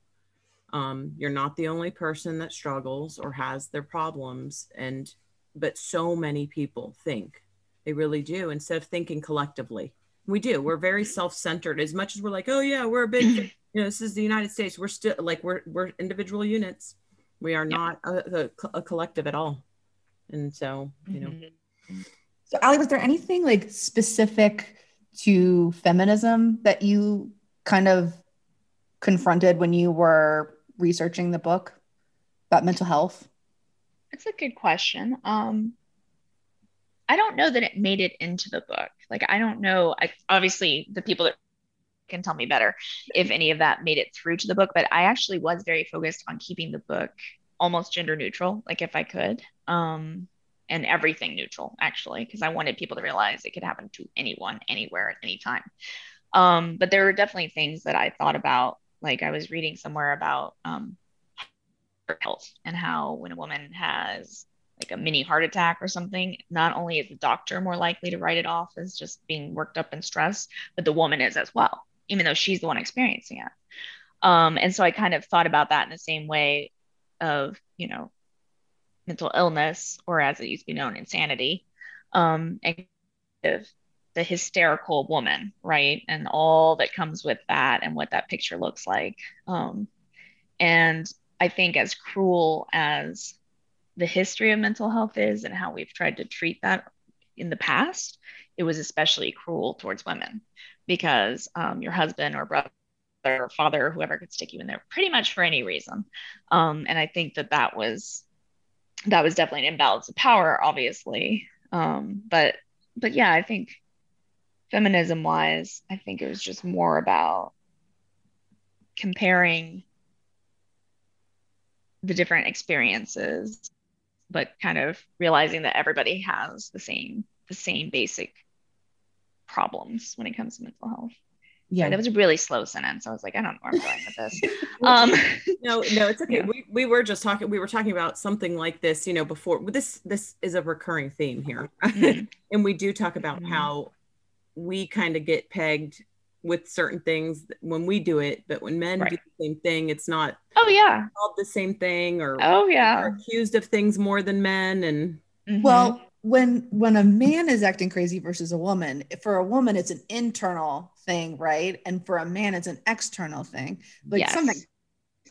Speaker 2: Um, you're not the only person that struggles or has their problems. And, but so many people think they really do instead of thinking collectively. We do. We're very self centered as much as we're like, oh, yeah, we're a big, you know, this is the United States. We're still like, we're, we're individual units. We are
Speaker 1: Yeah.
Speaker 2: not a, a, a collective at all. And so, you know,
Speaker 1: Mhm.
Speaker 3: So, Ali, was there anything like specific to feminism that you kind of confronted when you were researching the book about mental health?
Speaker 1: That's a good question. Um, I don't know that it made it into the book. Like, I don't know. I, obviously, the people that can tell me better if any of that made it through to the book, but I actually was very focused on keeping the book almost gender neutral, like if I could, um, and everything neutral, actually, because I wanted people to realize it could happen to anyone, anywhere, at any time. Um, but there were definitely things that I thought about. Like, I was reading somewhere about um, health and how when a woman has like a mini heart attack or something, not only is the doctor more likely to write it off as just being worked up and stressed, but the woman is as well, even though she's the one experiencing it. Um, and so I kind of thought about that in the same way of, you know, mental illness, or as it used to be known, insanity, um, and the hysterical woman, right? And all that comes with that and what that picture looks like. Um, and I think as cruel as the history of mental health is and how we've tried to treat that in the past, it was especially cruel towards women because um, your husband or brother or father or whoever could stick you in there pretty much for any reason. Um, and I think that that was that was definitely an imbalance of power, obviously. Um, but but yeah, I think feminism wise, I think it was just more about comparing the different experiences but kind of realizing that everybody has the same the same basic problems when it comes to mental health.
Speaker 3: Yeah.
Speaker 1: That was a really slow sentence. I was like, I don't know where I'm going with this. *laughs* *laughs* Um,
Speaker 2: no no it's okay
Speaker 1: Yeah.
Speaker 2: we, we were just talking we were talking about something like this you know before this this is a recurring theme here
Speaker 1: Mhm. *laughs*
Speaker 2: and we do talk about
Speaker 1: Mhm.
Speaker 2: how we kind of get pegged with certain things when we do it but when men do the same thing it's not
Speaker 1: oh yeah.
Speaker 2: called the same thing or
Speaker 1: Oh
Speaker 2: are
Speaker 1: yeah.
Speaker 2: accused of things more than men and
Speaker 1: Mhm.
Speaker 3: Well, when when a man is acting crazy versus a woman, for a woman it's an internal thing, right? And for a man it's an external thing. Like
Speaker 1: Yes.
Speaker 3: something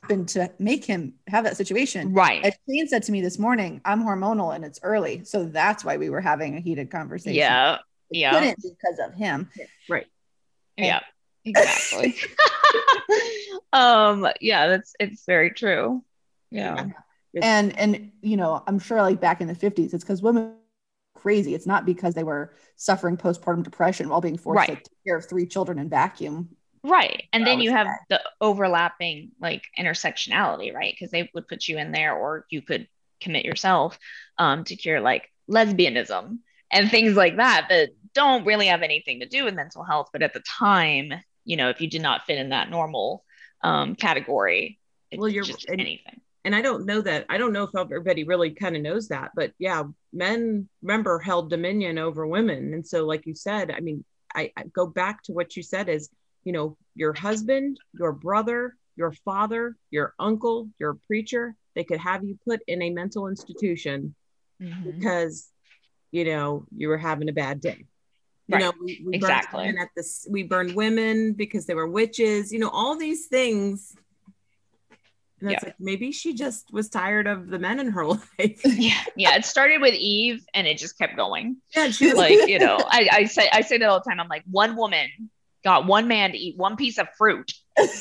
Speaker 3: happened to make him have that situation.
Speaker 1: right.
Speaker 3: As Shane said to me this morning, I'm hormonal and it's early, so that's why we were having a heated conversation.
Speaker 1: Yeah.
Speaker 3: It
Speaker 1: Yeah.
Speaker 3: couldn't because of him.
Speaker 2: right
Speaker 1: Yeah. Exactly. *laughs* um, yeah, that's it's very true. Yeah.
Speaker 2: It's-
Speaker 3: and and you know i'm sure like back in the 50s it's because women crazy it's not because they were suffering postpartum depression while being forced to take care of three children and vacuum
Speaker 1: Right. And then you
Speaker 3: it's
Speaker 1: have the overlapping like intersectionality, right? Because they would put you in there or you could commit yourself um, to cure like lesbianism and things like that that don't really have anything to do with mental health. But at the time, you know, if you did not fit in that normal um, category, it's
Speaker 2: Well, you're-
Speaker 1: just
Speaker 2: and-
Speaker 1: anything.
Speaker 2: and I don't know that I don't know if everybody really kind of knows that, but yeah, men remember held dominion over women, and so like you said, I mean, I, I go back to what you said is, you know, your husband, your brother, your father, your uncle, your preacher, they could have you put in a mental institution
Speaker 1: Mhm.
Speaker 2: because, you know, you were having a bad day. You
Speaker 1: Right.
Speaker 2: know, we, we burned
Speaker 1: Exactly.
Speaker 2: women at this, we burned women because they were witches. You know, all these things And it's
Speaker 1: Yeah.
Speaker 2: like maybe she just was tired of the men in her *laughs* life. *laughs*
Speaker 1: yeah, yeah. It started with Eve, and it just kept going.
Speaker 2: yeah, she was
Speaker 1: Like *laughs* you know, I, I say I say that all the time. I'm like, one woman got one man to eat one piece of fruit,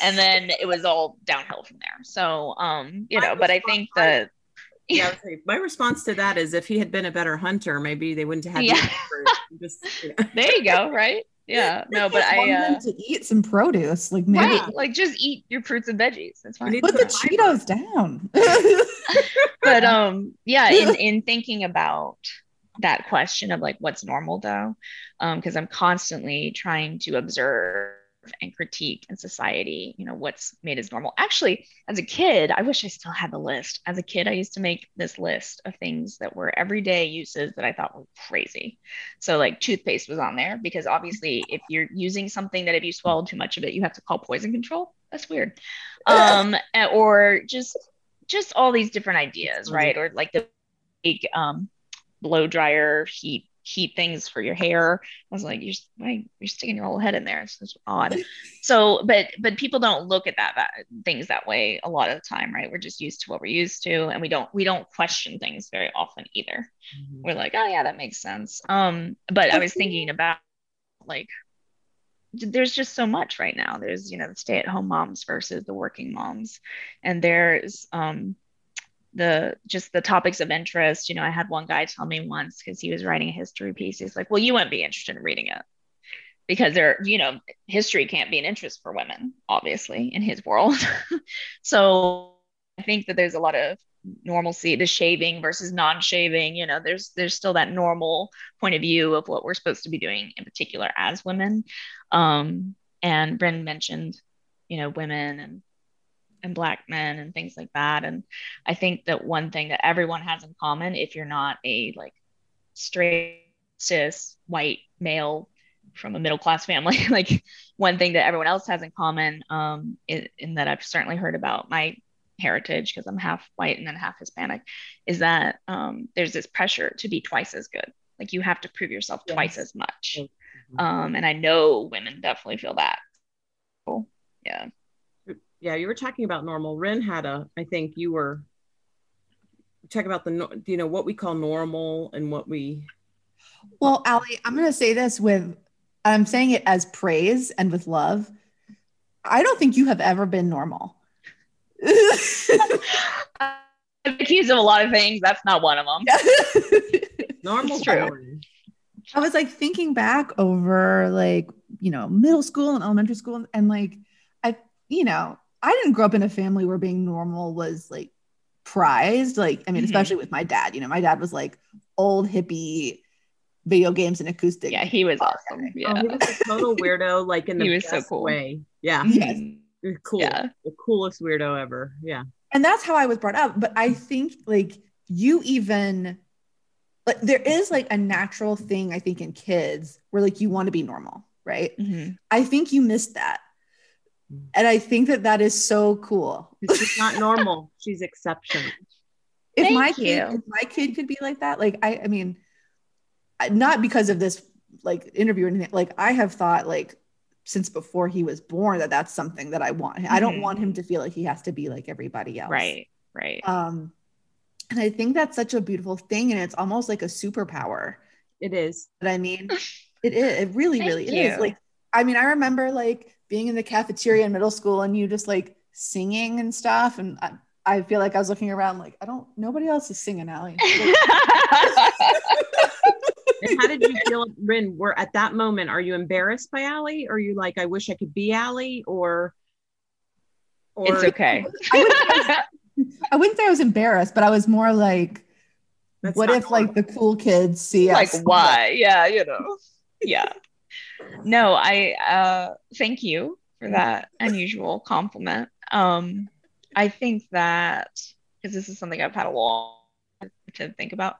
Speaker 1: and then it was all downhill from there. So, um, you know, but I think that
Speaker 2: yeah, I would say my response to that is if he had been a better hunter, maybe they wouldn't have had
Speaker 1: Yeah.
Speaker 2: the fruit. Just, yeah. *laughs*
Speaker 1: there you go, right? Yeah, *laughs* no, but I.
Speaker 3: want them
Speaker 1: Uh,
Speaker 3: to eat some produce, like maybe
Speaker 1: Right, like just eat your fruits and veggies. That's fine.
Speaker 3: put the. *laughs* Cheetos down.
Speaker 1: but um yeah in in thinking about that question of like what's normal though um because i'm constantly trying to observe and critique in society you know what's made as normal. Actually as a kid i wish i still had the list. As a kid i used to make this list of things that were everyday uses that i thought were crazy. So like toothpaste was on there because obviously if you're using something that if you swallowed too much of it you have to call poison control. That's weird. Um or just just all these different ideas right? Or like the big um blow dryer heat heat things for your hair. I was like you're why you're sticking your whole head in there. It's just odd. *laughs* So but but people don't look at that, that things that way a lot of the time right? We're just used to what we're used to and we don't we don't question things very often either. We're like oh yeah that makes sense. Um but i was thinking about like there's just so much right now. There's you know the stay-at-home moms versus the working moms and there's um the just the topics of interest. You know i had one guy tell me once because he was writing a history piece he's like well you wouldn't be interested in reading it. Because there you know history can't be an interest for women obviously in his world. *laughs* So i think that there's a lot of normalcy the shaving versus non-shaving you know there's there's still that normal point of view of what we're supposed to be doing in particular as women. Um and Bryn mentioned you know women and and black men and things like that and i think that one thing that everyone has in common if you're not a like straight cis white male from a middle class family *laughs* like one thing that everyone else has in common um in, in that i've certainly heard about my heritage because i'm half white and then half hispanic is that um there's this pressure to be twice as good like you have to prove yourself
Speaker 2: Yes.
Speaker 1: twice as much
Speaker 2: Mhm.
Speaker 1: um and i know women definitely feel that Cool. yeah
Speaker 2: yeah, you were talking about normal. Ren had a, I think you were talking about the, you know, what we call normal and what we,
Speaker 3: well, Allie, I'm gonna say this with I'm saying it as praise and with love. I don't think you have ever been normal. *laughs*
Speaker 1: I'm accused of a lot of things. That's not one of them. *laughs*
Speaker 2: normal.
Speaker 1: True.
Speaker 3: I was like thinking back over like, you know, middle school and elementary school and like I, you know, I didn't grow up in a family where being normal was like prized. Like, I mean,
Speaker 1: Mhm.
Speaker 3: especially with my dad, you know, my dad was like old hippie video games and acoustic.
Speaker 1: Yeah, he was awesome.
Speaker 2: Oh,
Speaker 1: Yeah.
Speaker 2: he was a total *laughs* weirdo, like in the
Speaker 1: He was so
Speaker 2: best
Speaker 1: cool.
Speaker 2: way. Yeah.
Speaker 3: Yes.
Speaker 2: Cool.
Speaker 1: Yeah.
Speaker 2: The coolest weirdo ever. Yeah.
Speaker 3: and that's how I was brought up. But I think like you even like there is like a natural thing I think in kids where like you want to be normal, right?
Speaker 1: Mhm.
Speaker 3: I think you missed that. And I think that that is so cool.
Speaker 2: She's not normal. She's exceptional.
Speaker 3: If
Speaker 1: Thank
Speaker 3: my kid,
Speaker 1: you.
Speaker 3: if my kid could be like that, like I, I mean, not because of this like interview or anything. Like I have thought like since before he was born that that's something that I want. I don't
Speaker 1: Mhm.
Speaker 3: want him to feel like he has to be like everybody else.
Speaker 1: Right. Right.
Speaker 3: Um, and I think that's such a beautiful thing, and it's almost like a superpower.
Speaker 2: It is.
Speaker 3: But I mean, it is. It really,
Speaker 1: Thank
Speaker 3: really
Speaker 1: you.
Speaker 3: is. Like, I mean, I remember like being in the cafeteria in middle school, and you just like singing and stuff, and I, I feel like I was looking around like I don't. Nobody else is singing, Allie. *laughs*
Speaker 2: And how did you feel, Ren? Were at that moment, are you embarrassed by Allie? Or are you like, I wish I could be Allie? Or, or
Speaker 1: it's okay. *laughs*
Speaker 3: I wouldn't, I wouldn't say I was embarrassed, but I was more like,
Speaker 2: That's
Speaker 3: what
Speaker 2: not
Speaker 3: if like the cool kids see
Speaker 1: like
Speaker 3: us?
Speaker 1: Like why? Yeah, you know. Yeah. No, I uh thank you for that unusual compliment. Um I think that because this is something I've had a long to think about.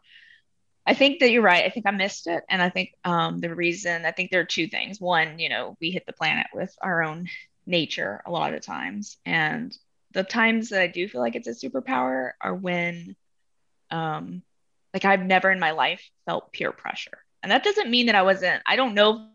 Speaker 1: I think that you're right. I think I missed it. And I think um, the reason, I think there are two things. One, you know, we hit the planet with our own nature a lot of times. And the times that I do feel like it's a superpower are when, um, like, I've never in my life felt peer pressure. And that doesn't mean that I wasn't, I don't know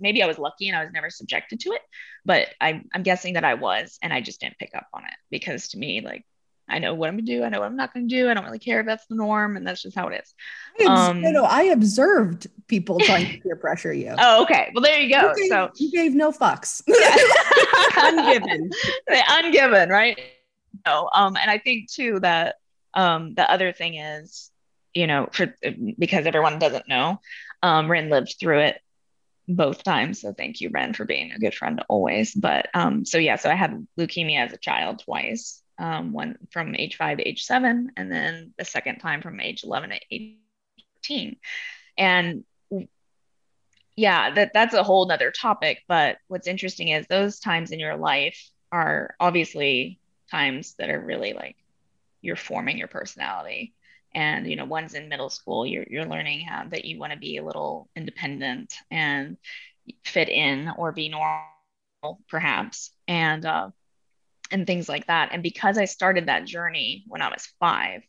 Speaker 1: maybe I was lucky and I was never subjected to it, but I'm, I'm guessing that I was, and I just didn't pick up on it because to me, like, I know what I'm gonna do. I know what I'm not gonna do. I don't really care if that's the norm, and that's just how it is.
Speaker 3: Um, no, no, I observed people trying to peer pressure you. *laughs*
Speaker 1: Oh, okay. Well, there you go.
Speaker 3: You gave,
Speaker 1: so
Speaker 3: you gave no fucks. *laughs* *laughs*
Speaker 2: ungiven,
Speaker 1: ungiven, right? No. Um, and I think too that um, the other thing is, you know, for because everyone doesn't know, um, Ren lived through it both times. So thank you, Ren, for being a good friend always. But um, so yeah, so I had leukemia as a child twice um, one from age five to age seven, and then the second time from age 11 to 18. And yeah, that, that's a whole nother topic. But what's interesting is those times in your life are obviously times that are really like you're forming your personality. And you know, one's in middle school, you're you're learning how that you want to be a little independent and fit in or be normal, perhaps. And uh, and things like that. And because I started that journey when I was five,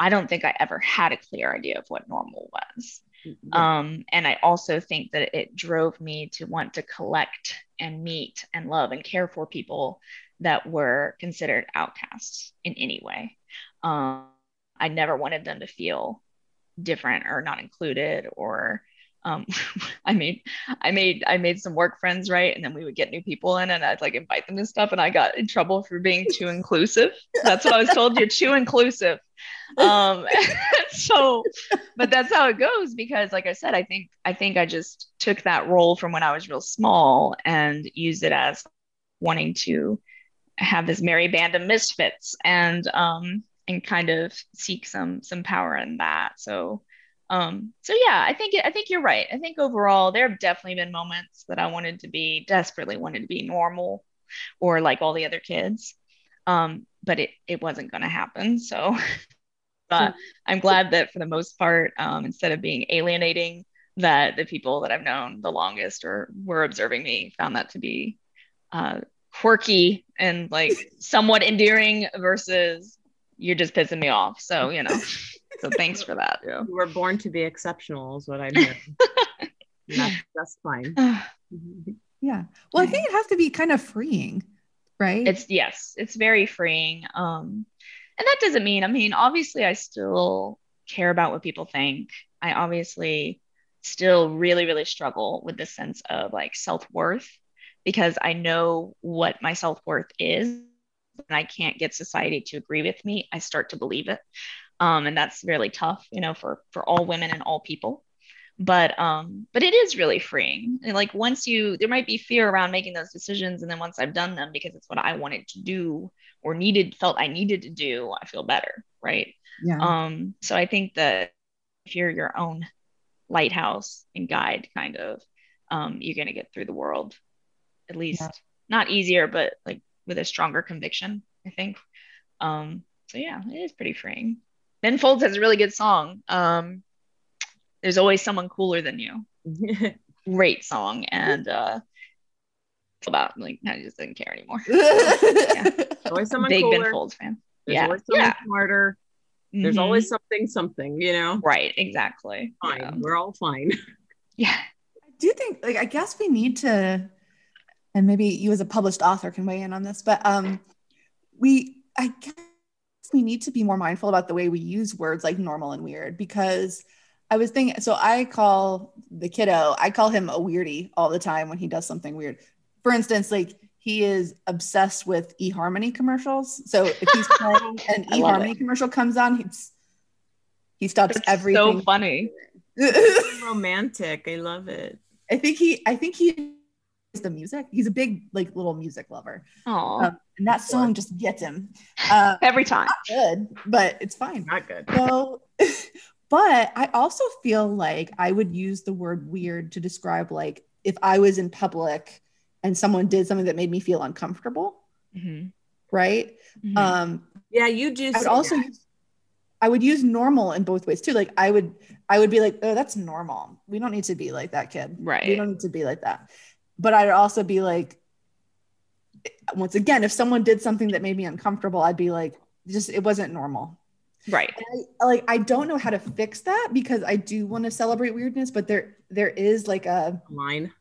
Speaker 1: I don't think I ever had a clear idea of what normal was. Mm-hmm. Um, and I also think that it drove me to want to collect and meet and love and care for people that were considered outcasts in any way. Um, I never wanted them to feel different or not included or um, *laughs* I made I made I made some work friends, right? And then we would get new people in and I'd like invite them to stuff. And I got in trouble for being too inclusive. That's what I was told. You're too inclusive. Um, *laughs* so but that's how it goes because like I said, I think I think I just took that role from when I was real small and used it as wanting to have this merry band of misfits and um and kind of seek some some power in that. So um, so yeah, I think I think you're right. I think overall there have definitely been moments that I wanted to be desperately wanted to be normal or like all the other kids. Um, but it it wasn't going to happen. So *laughs* but I'm glad that for the most part, um, instead of being alienating, that the people that I've known the longest or were observing me found that to be uh, quirky and like somewhat endearing versus you're just pissing me off. So, you know. So *laughs* thanks for that.
Speaker 2: Yeah. You were born to be exceptional, is what I'm hearing. that's, *laughs* that's fine. *sighs*
Speaker 3: yeah. Well, I think it has to be kind of freeing, right?
Speaker 1: It's yes, it's very freeing. Um, and that doesn't mean, I mean, obviously I still care about what people think. I obviously still really, really struggle with the sense of like self-worth because I know what my self-worth is and I can't get society to agree with me, I start to believe it. Um, and that's really tough you know for for all women and all people. But um but it is really freeing. And like once you there might be fear around making those decisions and then once i've done them because it's what i wanted to do or needed felt i needed to do i feel better right? Yeah. Um so i think that if you're your own lighthouse and guide kind of um you're going to get through the world at least yeah. not easier but like with a stronger conviction i think um so yeah it is pretty freeing Ben Folds has a really good song. Um, There's always someone cooler than you. *laughs* Great song, and uh, about like I just didn't care anymore. *laughs*
Speaker 2: yeah. Always someone
Speaker 1: big
Speaker 2: cooler.
Speaker 1: Ben Folds fan.
Speaker 2: There's
Speaker 1: yeah,
Speaker 2: always someone yeah. smarter. There's mm-hmm. always something, something, you know.
Speaker 1: Right, exactly.
Speaker 2: Fine, yeah. we're all fine. *laughs*
Speaker 1: Yeah,
Speaker 3: I do think like I guess we need to, and maybe you as a published author can weigh in on this, but um, we I guess we need to be more mindful about the way we use words like normal and weird because I was thinking, so I call the kiddo, I call him a weirdie all the time when he does something weird. For instance, like he is obsessed with eHarmony commercials. So if he's *laughs* playing an eHarmony commercial comes on, he's he stops That's everything. *laughs*
Speaker 1: So funny.
Speaker 2: romantic. I love it.
Speaker 3: I think he I think he the music. He's a big like little music lover.
Speaker 1: Oh, um,
Speaker 3: and that song just gets him uh, *laughs*
Speaker 1: every time.
Speaker 3: good, but it's fine.
Speaker 2: Not good.
Speaker 3: So, *laughs* but I also feel like I would use the word weird to describe like if I was in public and someone did something that made me feel uncomfortable. Mm-hmm. Right. Mm-hmm. Um,
Speaker 2: yeah, you do.
Speaker 3: I would also use, I would use normal in both ways too. Like I would, I would be like, oh, that's normal. We don't need to be like that kid.
Speaker 1: Right.
Speaker 3: We don't need to be like that but I'd also be like, once again, if someone did something that made me uncomfortable, I'd be like, just it wasn't normal.
Speaker 1: Right.
Speaker 3: I, like I don't know how to fix that because I do want to celebrate weirdness, but there there is like a
Speaker 2: line.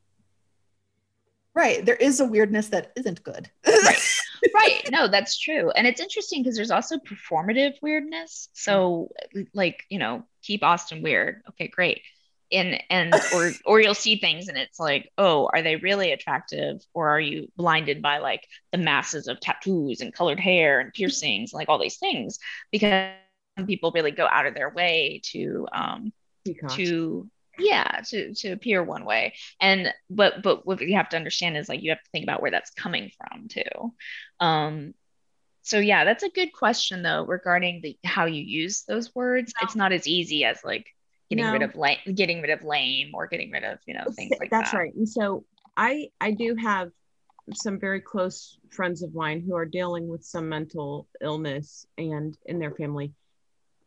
Speaker 3: Right. There is a weirdness that isn't good.
Speaker 1: right. *laughs* Right. No, that's true. And it's interesting because there's also performative weirdness. So like, you know, keep Austin weird. Okay, great. And and or or you'll see things and it's like, oh, are they really attractive? Or are you blinded by like the masses of tattoos and colored hair and piercings, and, like all these things? Because people really go out of their way to um to yeah to to appear one way and but but what you have to understand is like you have to think about where that's coming from too um so yeah that's a good question though regarding the how you use those words it's not as easy as like getting
Speaker 2: No.
Speaker 1: rid of lame getting rid of lame or getting rid of you know things like
Speaker 2: that's
Speaker 1: that.
Speaker 2: That's right. And so i i do have some very close friends of mine who are dealing with some mental illness and in their family.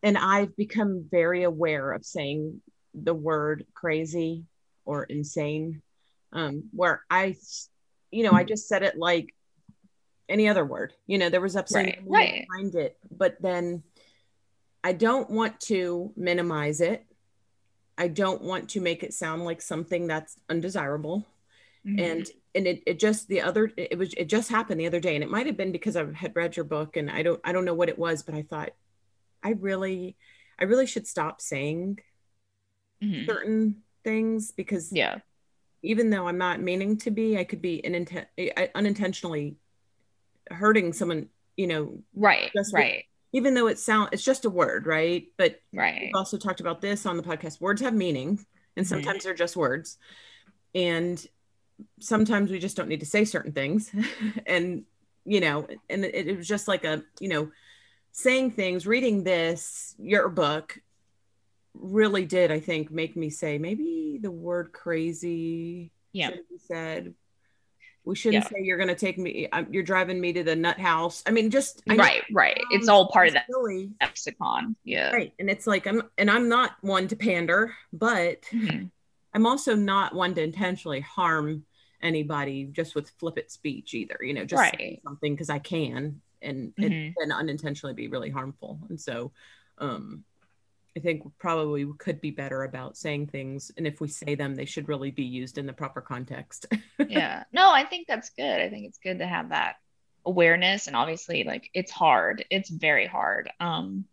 Speaker 2: And i've become very aware of saying the word crazy or insane um where i you know i just said it like any other word. You know there was absolutely
Speaker 1: Right, right.
Speaker 2: behind it but then i don't want to minimize it i don't want to make it sound like something that's undesirable
Speaker 1: Mhm.
Speaker 2: and and it, it just the other it was it just happened the other day and it might have been because i had read your book and i don't i don't know what it was but i thought i really i really should stop saying
Speaker 1: Mhm.
Speaker 2: certain things because
Speaker 1: yeah
Speaker 2: even though i'm not meaning to be i could be ininten- I- unintentionally hurting someone you know
Speaker 1: right right
Speaker 2: even though it sound it's just a word right? But
Speaker 1: right.
Speaker 2: we've also talked about this on the podcast. Words have meaning and
Speaker 1: Mhm.
Speaker 2: sometimes they're just words. And sometimes we just don't need to say certain things. *laughs* And you know and it, it was just like a you know saying things reading this your book really did i think make me say maybe the word crazy
Speaker 1: yeah.
Speaker 2: said we shouldn't
Speaker 1: Yeah.
Speaker 2: say you're going to take me you're driving me to the nut house i mean just I know
Speaker 1: right right it's all part of that
Speaker 2: silly,
Speaker 1: lexicon yeah
Speaker 2: right and it's like i'm and i'm not one to pander but
Speaker 1: Mhm.
Speaker 2: i'm also not one to intentionally harm anybody just with flippant speech either you know just saying
Speaker 1: Right.
Speaker 2: something because i can and
Speaker 1: Mhm.
Speaker 2: it can unintentionally be really harmful and so um i think probably we could be better about saying things and if we say them they should really be used in the proper context. *laughs*
Speaker 1: Yeah. No i think that's good. I think it's good to have that awareness and obviously like it's hard. It's very hard um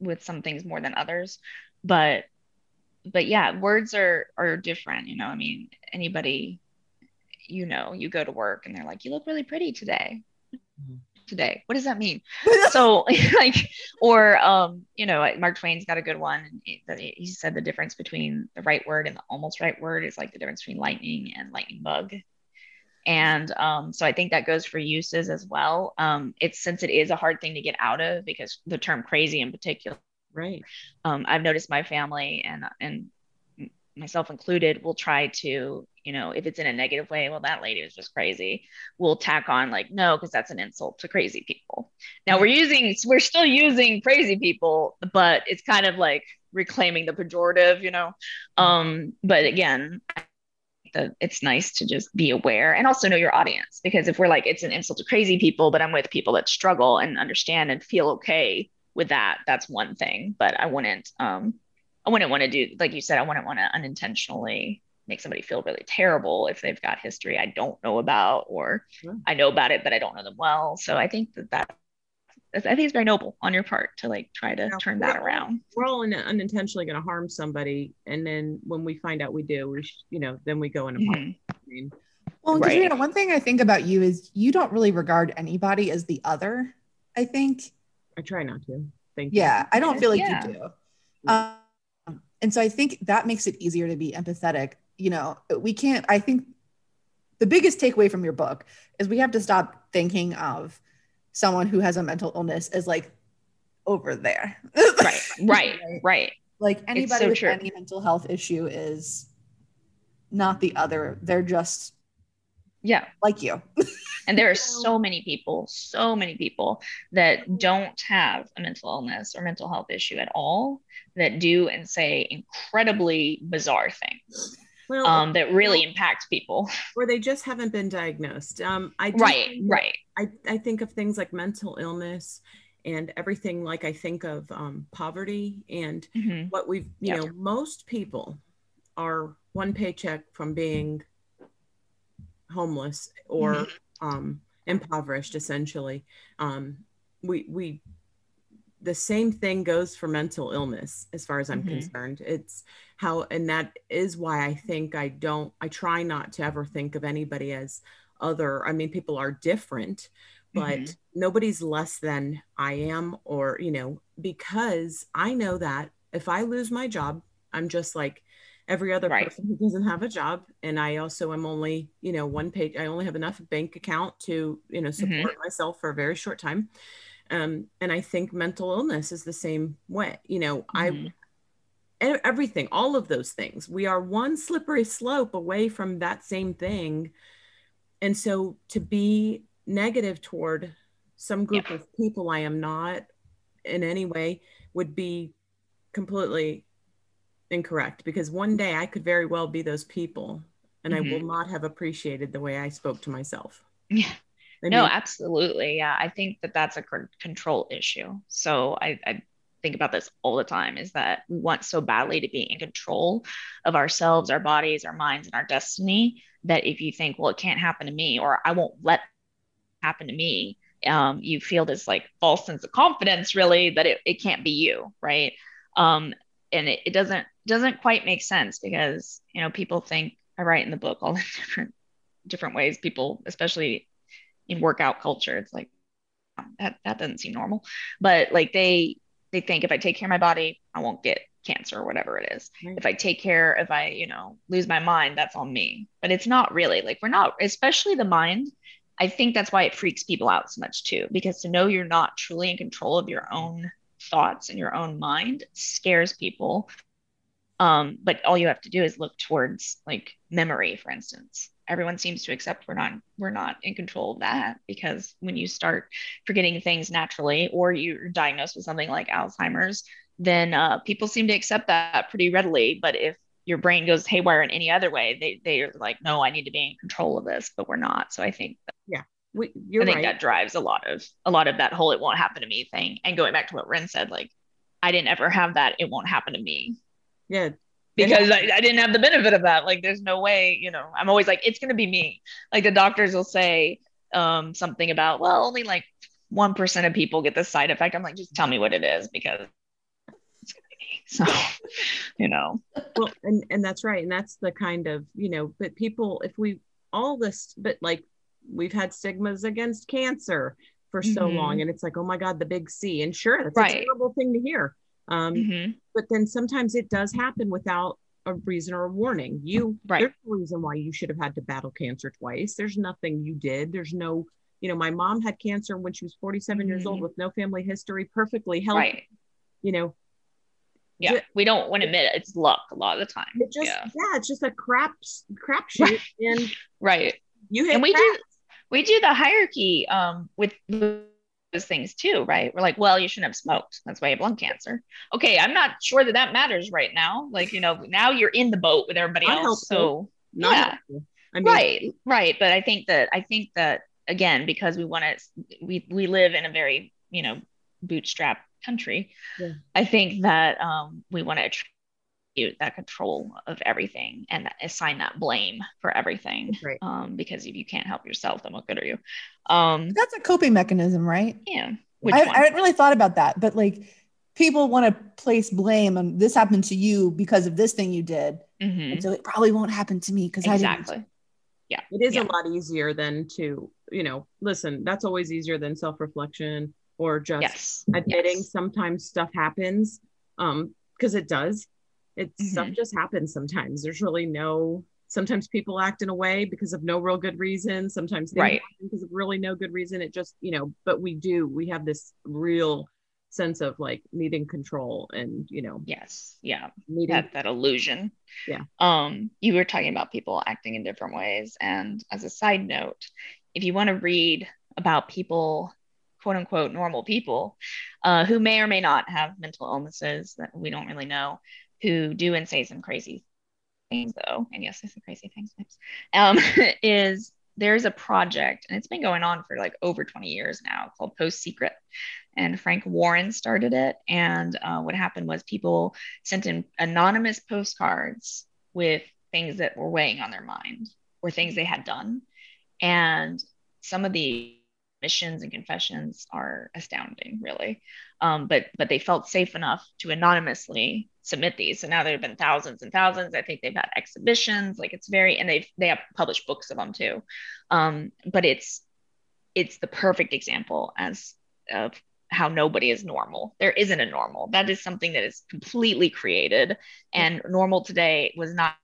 Speaker 1: with some things more than others but but yeah words are are different you know? I mean anybody you know you go to work and they're like you look really pretty today.
Speaker 2: Mhm.
Speaker 1: Today. What does that mean? *laughs* So *laughs* like or um you know mark twain's got a good one he, he he said the difference between the right word and the almost right word is like the difference between lightning and lightning bug. And um, so i think that goes for uses as well. Um, it's since it is a hard thing to get out of because the term crazy in particular
Speaker 2: right.
Speaker 1: um, I've noticed my family and and myself included will try to, you know, if it's in a negative way, well, that lady was just crazy. We'll tack on like, no, because that's an insult to crazy people. Now we're using, we're still using crazy people, but it's kind of like reclaiming the pejorative, you know. Um, but again, that it's nice to just be aware and also know your audience because if we're like it's an insult to crazy people, but I'm with people that struggle and understand and feel okay with that, that's one thing. But I wouldn't um I wouldn't want to do like you said, I wouldn't want to unintentionally make somebody feel really terrible if they've got history I don't know about or
Speaker 2: Sure.
Speaker 1: I know about it but I don't know them well. So I think that that I think it's very noble on your part to like try to
Speaker 2: Yeah.
Speaker 1: turn that around.
Speaker 2: we're all in, unintentionally going to harm somebody and then when we find out we do we sh- you know then we go and
Speaker 1: Mhm.
Speaker 2: apologize.
Speaker 3: Well, and
Speaker 1: Right.
Speaker 3: Katrina, one thing I think about you is you don't really regard anybody as the other. I think.
Speaker 2: i try not to thank you
Speaker 3: Yeah, I don't feel like
Speaker 1: Yeah.
Speaker 3: you do. Um, and so I think that makes it easier to be empathetic. You know, we can't, I think the biggest takeaway from your book is we have to stop thinking of someone who has a mental illness as like over there.
Speaker 1: Right, right, *laughs* right.
Speaker 3: Like anybody
Speaker 1: so
Speaker 3: with
Speaker 1: true.
Speaker 3: any mental health issue is not the other. They're just
Speaker 1: Yeah.
Speaker 3: like you. *laughs*
Speaker 1: And there are so many people, so many people that don't have a mental illness or mental health issue at all that do and say incredibly bizarre things
Speaker 2: well
Speaker 1: um, that really impact people. *laughs*
Speaker 2: or they just haven't been diagnosed um i
Speaker 1: Right,
Speaker 2: think
Speaker 1: right.
Speaker 2: I, I think of things like mental illness and everything like i think of um, poverty and
Speaker 1: Mhm.
Speaker 2: what we've you
Speaker 1: Yeah.
Speaker 2: know most people are one paycheck from being homeless or mm-hmm. um, impoverished essentially um, we we the same thing goes for mental illness as far as i'm mm-hmm. concerned it's how and that is why i think i don't i try not to ever think of anybody as other i mean people are different but mm-hmm. nobody's less than i am or you know because i know that if i lose my job i'm just like every other right. person who doesn't have a job and i also am only you know one page i only have enough bank account to you know support mm-hmm. myself for a very short time um, and i think mental illness is the same way you know mm-hmm. i everything all of those things we are one slippery slope away from that same thing and so to be negative toward some group yeah. of people i am not in any way would be completely incorrect because one day I could very well be those people and mm-hmm. I will mm-hmm. not have appreciated the way I spoke to myself.
Speaker 1: Yeah. No, absolutely. Yeah. I think that that's a control issue. So I, I think about this all the time is that we want so badly to be in control of ourselves, our bodies, our minds, and our destiny that if you think, well, it can't happen to me or I won't let happen to me, um, you feel this like false sense of confidence really that it, it can't be you. Right. Um, and it, it doesn't doesn't quite make sense because you know people think I write in the book all *laughs* the different different ways people especially in workout culture it's like that that doesn't seem normal. But like they they think if I take care of my body I won't get cancer or whatever it is. If I take care if I you know lose my mind that's on me. But it's not really like we're not especially the mind I think that's why it freaks people out so much too because to know you're not truly in control of your own thoughts and your own mind scares people. Um, but all you have to do is look towards like memory for instance everyone seems to accept we're not we're not in control of that because when you start forgetting things naturally or you're diagnosed with something like alzheimer's then uh, people seem to accept that pretty readily but if your brain goes haywire in any other way they they're like no i need to be in control of this but we're not so i think
Speaker 2: that, yeah
Speaker 1: we, I think right. that drives a lot of a lot of that whole "it won't happen to me" thing. And going back to what Ren said, like I didn't ever have that. It won't happen to me.
Speaker 2: Yeah.
Speaker 1: Because I, I didn't have the benefit of that. Like, there's no way, you know, I'm always like, it's going to be me. Like, the doctors will say um, something about, well, only like 1% of people get this side effect. I'm like, just tell me what it is because it's going to be me. *laughs* So, you know.
Speaker 2: Well, and, and that's right. And that's the kind of, you know, but people, if we, all this, but like we've had stigmas against cancer for so mm-hmm. long and it's like oh my god the big c and sure that's right. a terrible thing to hear um, mm-hmm. but then sometimes it does happen without a reason or a warning you right. there's no reason why you should have had to battle cancer twice there's nothing you did there's no you know my mom had cancer when she was 47 mm-hmm. years old mm-hmm. with no family history perfectly healthy right. you know
Speaker 1: yeah just, we don't want to admit it it's luck a lot of the time
Speaker 2: it just yeah, yeah it's just a crap crap *laughs* shoot and
Speaker 1: right
Speaker 2: you
Speaker 1: and we do we do the hierarchy um, with those things too, right? We're like, well, you shouldn't have smoked. That's why you have lung cancer. Okay, I'm not sure that that matters right now. Like, you know, now you're in the boat with everybody not else. Helpful. So, not yeah, I mean, right, right. But I think that I think that again, because we want to, we we live in a very you know bootstrap country. Yeah. I think that um, we want to that control of everything and assign that blame for everything. Right. Um, because if you can't help yourself, then what good are you? Um,
Speaker 3: That's a coping mechanism, right?
Speaker 1: Yeah.
Speaker 3: I, I hadn't really thought about that, but like people want to place blame on this happened to you because of this thing you did. Mm-hmm. And so it probably won't happen to me because
Speaker 1: exactly.
Speaker 3: I didn't.
Speaker 1: Yeah.
Speaker 2: It is
Speaker 1: yeah.
Speaker 2: a lot easier than to, you know, listen, that's always easier than self reflection or just yes. admitting yes. sometimes stuff happens. Um, because it does it's mm-hmm. stuff just happens sometimes. There's really no sometimes people act in a way because of no real good reason. Sometimes they
Speaker 1: right.
Speaker 2: because of really no good reason. It just, you know, but we do, we have this real sense of like needing control and you know
Speaker 1: yes yeah needing that, that illusion
Speaker 2: yeah
Speaker 1: um you were talking about people acting in different ways and as a side note if you want to read about people quote unquote normal people uh, who may or may not have mental illnesses that we don't really know who do and say some crazy things though. And yes i say crazy things um, *laughs* is there's a project and it's been going on for like over 20 years now called PostSecret. And frank warren started it. And uh, what happened was people sent in anonymous postcards with things that were weighing on their mind or things they had done. And some of the missions and confessions are astounding, really. Um, but but they felt safe enough to anonymously submit these. So now there have been thousands and thousands. I think they've had exhibitions. Like it's very, and they've they have published books of them too. Um, but it's it's the perfect example as of how nobody is normal. There isn't a normal. That is something that is completely created, and normal today was not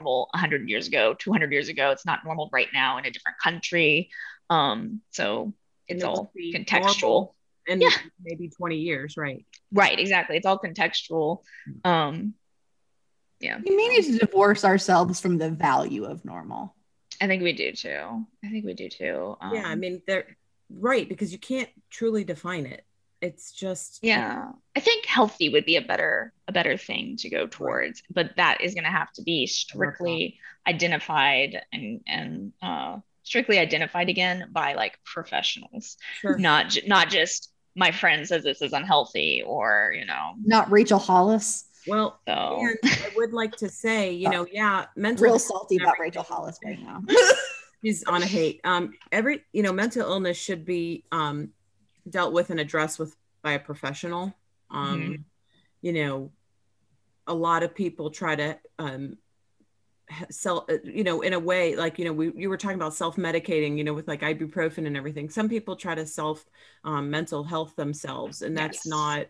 Speaker 1: normal 100 years ago, 200 years ago. It's not normal right now in a different country. Um, so it's
Speaker 2: it
Speaker 1: all contextual.
Speaker 2: And yeah. maybe 20 years, right?
Speaker 1: Right, exactly. It's all contextual. Um, yeah.
Speaker 3: We may need to divorce ourselves from the value of normal.
Speaker 1: I think we do too. I think we do too.
Speaker 2: Um, yeah, I mean, they're right because you can't truly define it. It's just
Speaker 1: yeah. I think healthy would be a better a better thing to go towards, but that is going to have to be strictly identified and and uh, strictly identified again by like professionals, sure. not not just my friend says this is unhealthy or you know
Speaker 3: not Rachel Hollis.
Speaker 2: Well, so. and I would like to say, you know, yeah, mental
Speaker 3: real salty about Rachel Hollis right now. *laughs*
Speaker 2: She's on a hate. Um, every you know, mental illness should be um dealt with and addressed with by a professional. Um, mm-hmm. you know, a lot of people try to um self uh, you know in a way like you know we you were talking about self-medicating you know with like ibuprofen and everything some people try to self um, mental health themselves and that's yes. not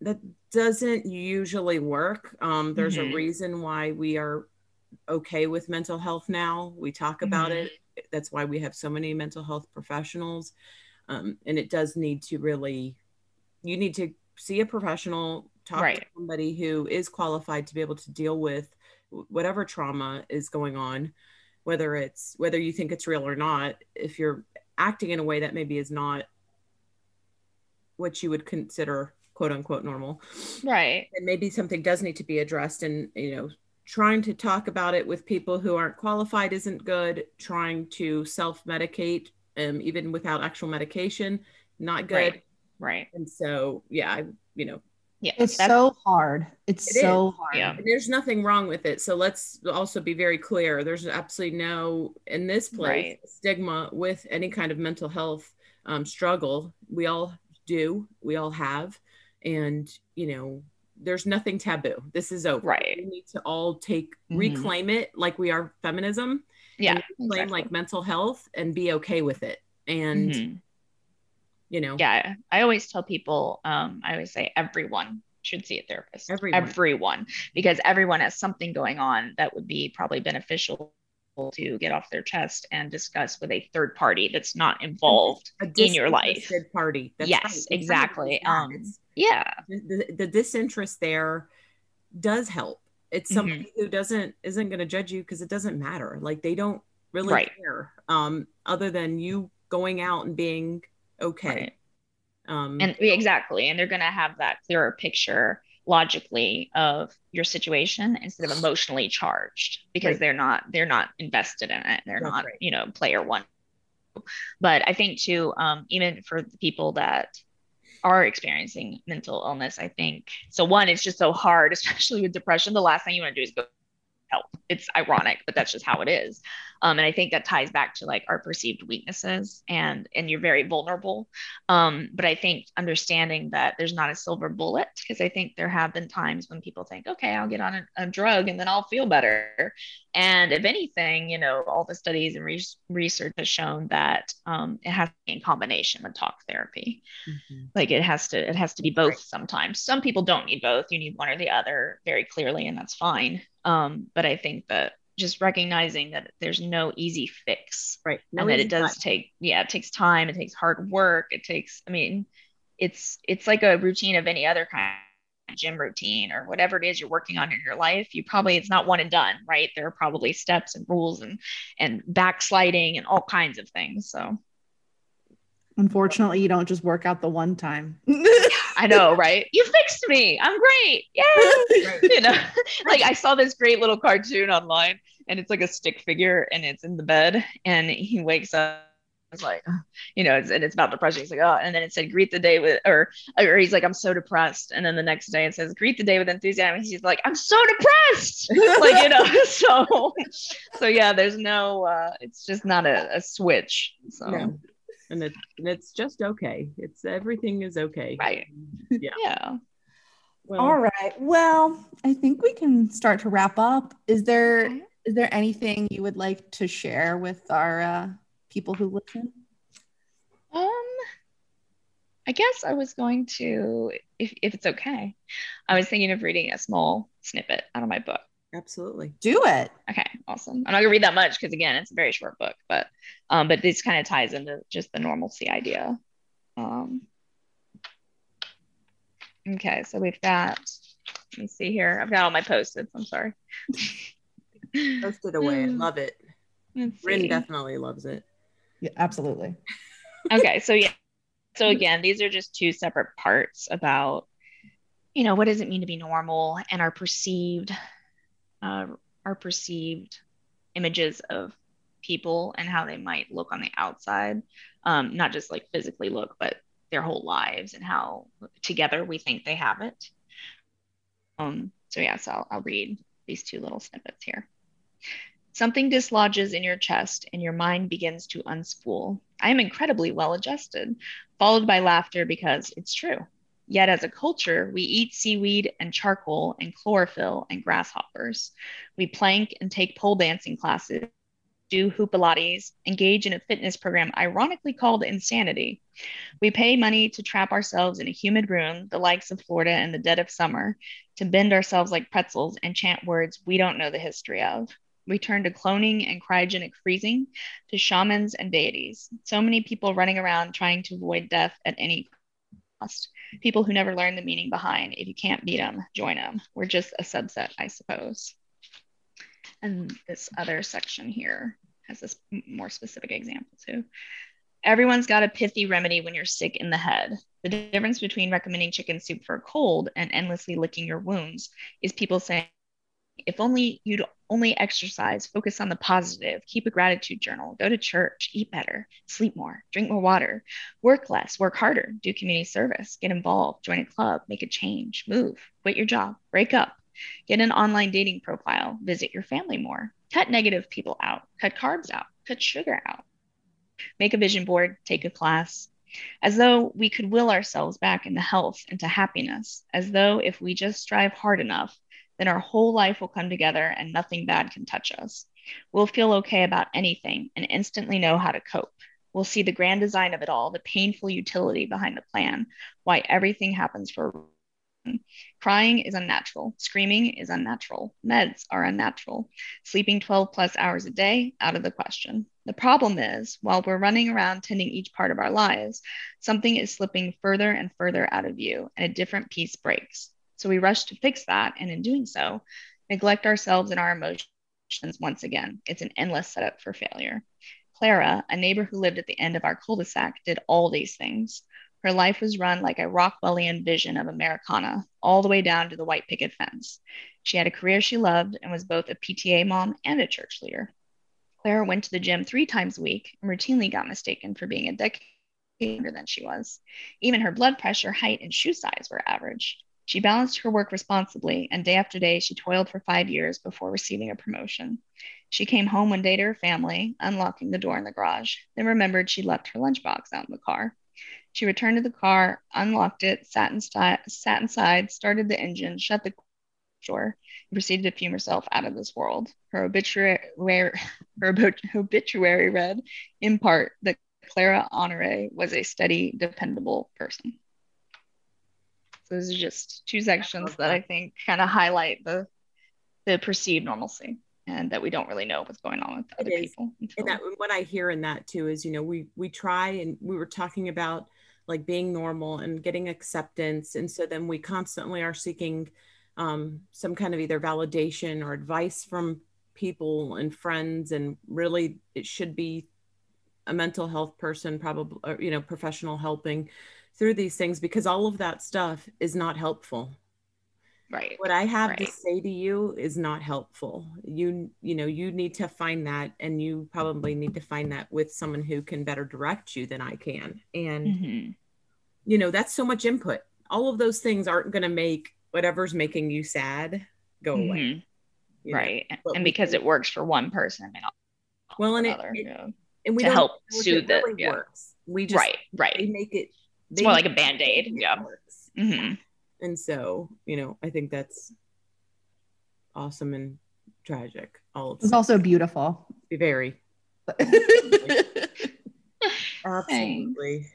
Speaker 2: that doesn't usually work um, there's mm-hmm. a reason why we are okay with mental health now we talk about mm-hmm. it that's why we have so many mental health professionals um, and it does need to really you need to see a professional talk right. to somebody who is qualified to be able to deal with whatever trauma is going on whether it's whether you think it's real or not if you're acting in a way that maybe is not what you would consider quote unquote normal
Speaker 1: right.
Speaker 2: and maybe something does need to be addressed and you know trying to talk about it with people who aren't qualified isn't good trying to self-medicate um, even without actual medication not good.
Speaker 1: Right, right.
Speaker 2: and so yeah i you know
Speaker 3: yeah, it's so hard. It's it so is. hard.
Speaker 2: Yeah. There's nothing wrong with it. So let's also be very clear. There's absolutely no in this place right. stigma with any kind of mental health um, struggle. We all do. We all have, and you know, there's nothing taboo. This is over.
Speaker 1: Right.
Speaker 2: We need to all take mm-hmm. reclaim it like we are feminism.
Speaker 1: Yeah.
Speaker 2: Reclaim exactly. like mental health and be okay with it. And mm-hmm you know
Speaker 1: yeah i always tell people um, i always say everyone should see a therapist
Speaker 2: everyone.
Speaker 1: everyone because everyone has something going on that would be probably beneficial to get off their chest and discuss with a third party that's not involved in your life Third
Speaker 2: party
Speaker 1: that's yes right. exactly um yeah
Speaker 2: the, the, disinterest there does help it's mm-hmm. somebody mm-hmm. who doesn't isn't going to judge you because it doesn't matter like they don't really right. care um other than you going out and being okay. Right.
Speaker 1: Um, and exactly, and they're going to have that clearer picture logically of your situation instead of emotionally charged because right. they're not they're not invested in it. They're That's not right. you know player one. But I think too, um, even for the people that are experiencing mental illness, I think so. One, it's just so hard, *laughs* especially with depression. The last thing you want to do is go help. It's ironic, but that's just how it is. Um, and I think that ties back to like our perceived weaknesses and and you're very vulnerable. Um, but I think understanding that there's not a silver bullet because I think there have been times when people think, okay, I'll get on a, a drug and then I'll feel better. And if anything, you know, all the studies and re- research has shown that um, it has to be in combination with talk therapy. Mm-hmm. Like it has to it has to be both. Right. Sometimes some people don't need both. You need one or the other very clearly, and that's fine. Um, but I think that just recognizing that there's no easy fix.
Speaker 2: Right.
Speaker 1: No and that it does time. take yeah it takes time it takes hard work it takes i mean it's it's like a routine of any other kind of gym routine or whatever it is you're working on in your life. You probably it's not one and done right? There are probably steps and rules and and backsliding and all kinds of things so
Speaker 3: Unfortunately, you don't just work out the one time. *laughs*
Speaker 1: I know, right? You fixed me. I'm great. Yeah. *laughs* you know, like I saw this great little cartoon online and it's like a stick figure and it's in the bed and he wakes up was like, *sighs* you know, it's, and it's about depression. He's like, oh, and then it said, greet the day with, or, or he's like, I'm so depressed. And then the next day it says, greet the day with enthusiasm. And he's like, I'm so depressed. *laughs* like, you know, so, so yeah, there's no, uh, it's just not a, a switch. So, no.
Speaker 2: And, it, and it's just okay. It's everything is okay.
Speaker 1: Right.
Speaker 2: Yeah. *laughs*
Speaker 1: Yeah.
Speaker 3: Well, All right. Well, I think we can start to wrap up. Is there is there anything you would like to share with our uh, people who listen?
Speaker 1: Um, I guess I was going to, if, if it's okay, I was thinking of reading a small snippet out of my book.
Speaker 2: Absolutely.
Speaker 3: Do it.
Speaker 1: Okay, awesome. I'm not gonna read that much because again, it's a very short book, but um, but this kind of ties into just the normalcy idea. Um, okay, so we've got. Let me see here. I've got all my post-its. I'm sorry. *laughs*
Speaker 2: Post it away. Love it. Ren definitely loves it.
Speaker 3: Yeah, absolutely. *laughs*
Speaker 1: okay, so yeah. So again, these are just two separate parts about, you know, what does it mean to be normal and our perceived, uh, our perceived images of people and how they might look on the outside, um, not just like physically look, but their whole lives and how together we think they have it. Um, so yeah, so I'll, I'll read these two little snippets here. Something dislodges in your chest and your mind begins to unspool. I am incredibly well adjusted, followed by laughter because it's true. Yet, as a culture, we eat seaweed and charcoal and chlorophyll and grasshoppers. We plank and take pole dancing classes, do hoopalates, engage in a fitness program ironically called insanity. We pay money to trap ourselves in a humid room, the likes of Florida in the dead of summer, to bend ourselves like pretzels and chant words we don't know the history of. We turn to cloning and cryogenic freezing, to shamans and deities. So many people running around trying to avoid death at any cost. People who never learn the meaning behind if you can't beat them, join them. We're just a subset, I suppose. And this other section here has this more specific example too. Everyone's got a pithy remedy when you're sick in the head. The difference between recommending chicken soup for a cold and endlessly licking your wounds is people saying, if only you'd only exercise, focus on the positive, keep a gratitude journal, go to church, eat better, sleep more, drink more water, work less, work harder, do community service, get involved, join a club, make a change, move, quit your job, break up, get an online dating profile, visit your family more, cut negative people out, cut carbs out, cut sugar out, make a vision board, take a class, as though we could will ourselves back into health and to happiness, as though if we just strive hard enough, then our whole life will come together and nothing bad can touch us. We'll feel okay about anything and instantly know how to cope. We'll see the grand design of it all, the painful utility behind the plan, why everything happens for a reason. Crying is unnatural. Screaming is unnatural. Meds are unnatural. Sleeping 12 plus hours a day, out of the question. The problem is, while we're running around tending each part of our lives, something is slipping further and further out of view, and a different piece breaks. So we rush to fix that. And in doing so, neglect ourselves and our emotions once again. It's an endless setup for failure. Clara, a neighbor who lived at the end of our cul de sac, did all these things. Her life was run like a Rockwellian vision of Americana, all the way down to the white picket fence. She had a career she loved and was both a PTA mom and a church leader. Clara went to the gym three times a week and routinely got mistaken for being a decade younger than she was. Even her blood pressure, height, and shoe size were average. She balanced her work responsibly, and day after day, she toiled for five years before receiving a promotion. She came home one day to her family, unlocking the door in the garage, then remembered she'd left her lunchbox out in the car. She returned to the car, unlocked it, sat, in sat inside, started the engine, shut the door, and proceeded to fume herself out of this world. Her obituary, *laughs* her obituary read, in part, that Clara Honore was a steady, dependable person those are just two sections that I think kind of highlight the the perceived normalcy and that we don't really know what's going on with other people.
Speaker 2: And that what I hear in that too is, you know, we we try and we were talking about like being normal and getting acceptance, and so then we constantly are seeking um, some kind of either validation or advice from people and friends, and really it should be a mental health person, probably or, you know, professional helping through these things because all of that stuff is not helpful.
Speaker 1: right.
Speaker 2: what I have to say to you is not helpful. You you know, you need to find that and you probably need to find that with someone who can better direct you than I can. And
Speaker 1: Mhm.
Speaker 2: you know, that's so much input. All of those things aren't going to make whatever's making you sad go away.
Speaker 1: Mhm.
Speaker 2: you know?
Speaker 1: Right. And because it works for one person, it may
Speaker 2: Well, and it,
Speaker 1: another.
Speaker 2: it-
Speaker 1: yeah.
Speaker 2: and we
Speaker 1: to
Speaker 2: don't
Speaker 1: help soothe it,
Speaker 2: really
Speaker 1: yeah.
Speaker 2: works. We just
Speaker 1: right, right.
Speaker 2: make it they
Speaker 1: more like a band-aid. Yeah.
Speaker 2: works.
Speaker 1: hmm
Speaker 2: And so, you know, I think that's awesome and tragic. All
Speaker 3: It's also beautiful.
Speaker 2: very *laughs* absolutely.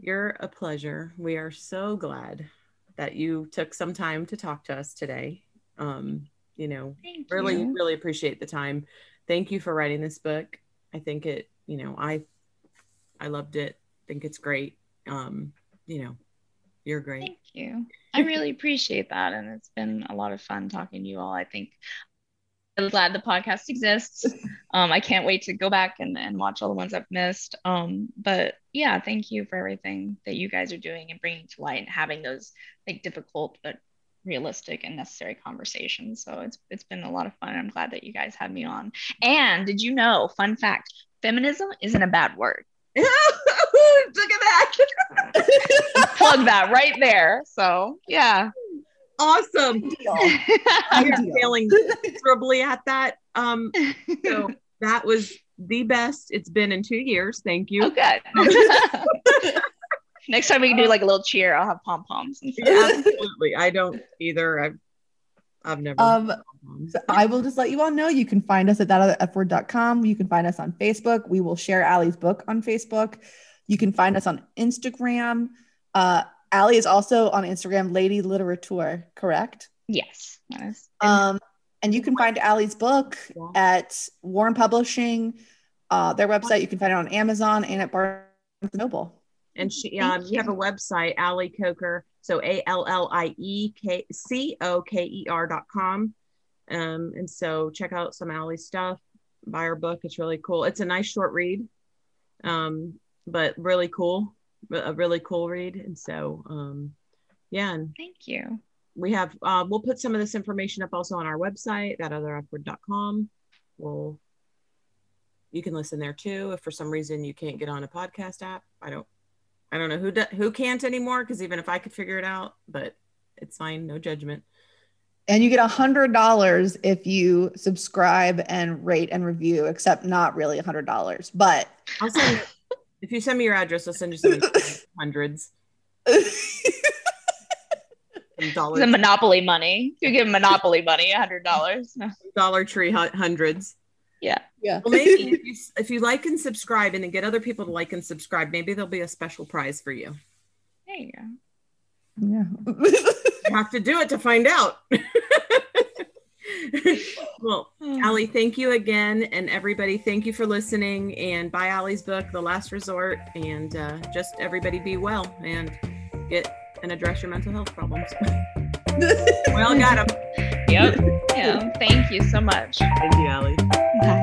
Speaker 2: You're a pleasure. We are so glad that you took some time to talk to us today. Um, you know,
Speaker 1: Thank
Speaker 2: really
Speaker 1: you.
Speaker 2: really appreciate the time thank you for writing this book i think it you know i i loved it think it's great um you know you're great
Speaker 1: Thank you. I really appreciate that. And it's been a lot of fun talking to you all. I think I'm glad the podcast exists. Um, I can't wait to go back and, and watch all the ones I've missed. Um, but yeah, thank you for everything that you guys are doing and bringing to light and having those like difficult but realistic and necessary conversations. So it's it's been a lot of fun. I'm glad that you guys had me on. And did you know, fun fact, feminism isn't a bad word. *laughs*
Speaker 2: look at that *laughs*
Speaker 1: Plug that right there. So yeah.
Speaker 2: awesome
Speaker 1: Oh,
Speaker 2: we are failing miserably at that um so *laughs* that was the best it's been in two years thank you
Speaker 1: Oh, good. Next time we can do like a little cheer. I'll have pom poms.
Speaker 2: Yeah, absolutely i don't either i've i've never
Speaker 3: Um, So I will just let you all know you can find us at thatotherfword.com. You can find us on Facebook. We will share Allie's book on Facebook. You can find us on Instagram. Uh, Allie is also on Instagram, Lady Literature, correct?
Speaker 1: Yes. that is-
Speaker 3: Um, and you can find Allie's book
Speaker 2: Yeah.
Speaker 3: at Warren Publishing, uh, their website. You can find it on Amazon and at Barnes Noble.
Speaker 2: And she, um, you have a website, Allie Coker. So A L L I E K C O K E R dot com. Um, and so check out some Allie stuff. Buy her book. It's really cool. It's a nice short read, um, but really cool. A really cool read. And so, um, yeah, and
Speaker 1: Thank you.
Speaker 2: we have uh, we'll put some of this information up also on our website thatotherfword.com we'll you can listen there too if for some reason you can't get on a podcast app i don't i don't know who do, who can't anymore because even if i could figure it out but it's fine no judgment.
Speaker 3: And you get a hundred dollars if you subscribe and rate and review, except not really a hundred dollars, but
Speaker 2: i'll send you, *laughs* if you send me your address i'll send you some hundreds. *laughs* Some
Speaker 1: The monopoly money. You give monopoly money, a hundred dollars.
Speaker 2: Dollar tree hundreds
Speaker 1: Yeah.
Speaker 3: yeah.
Speaker 2: Well, maybe if *laughs* you, if you like and subscribe and then get other people to like and subscribe, maybe there'll be a special prize for you.
Speaker 1: There you go.
Speaker 3: yeah. *laughs*
Speaker 2: You have to do it to find out. *laughs* well, Allie, thank you again. And everybody, thank you for listening. And buy Allie's book, The Last Resort. And uh, just everybody be well and get and address your mental health problems. We all got them.
Speaker 1: Yep. *laughs* Yeah. Thank you so much.
Speaker 2: Thank you, Allie.
Speaker 1: Bye.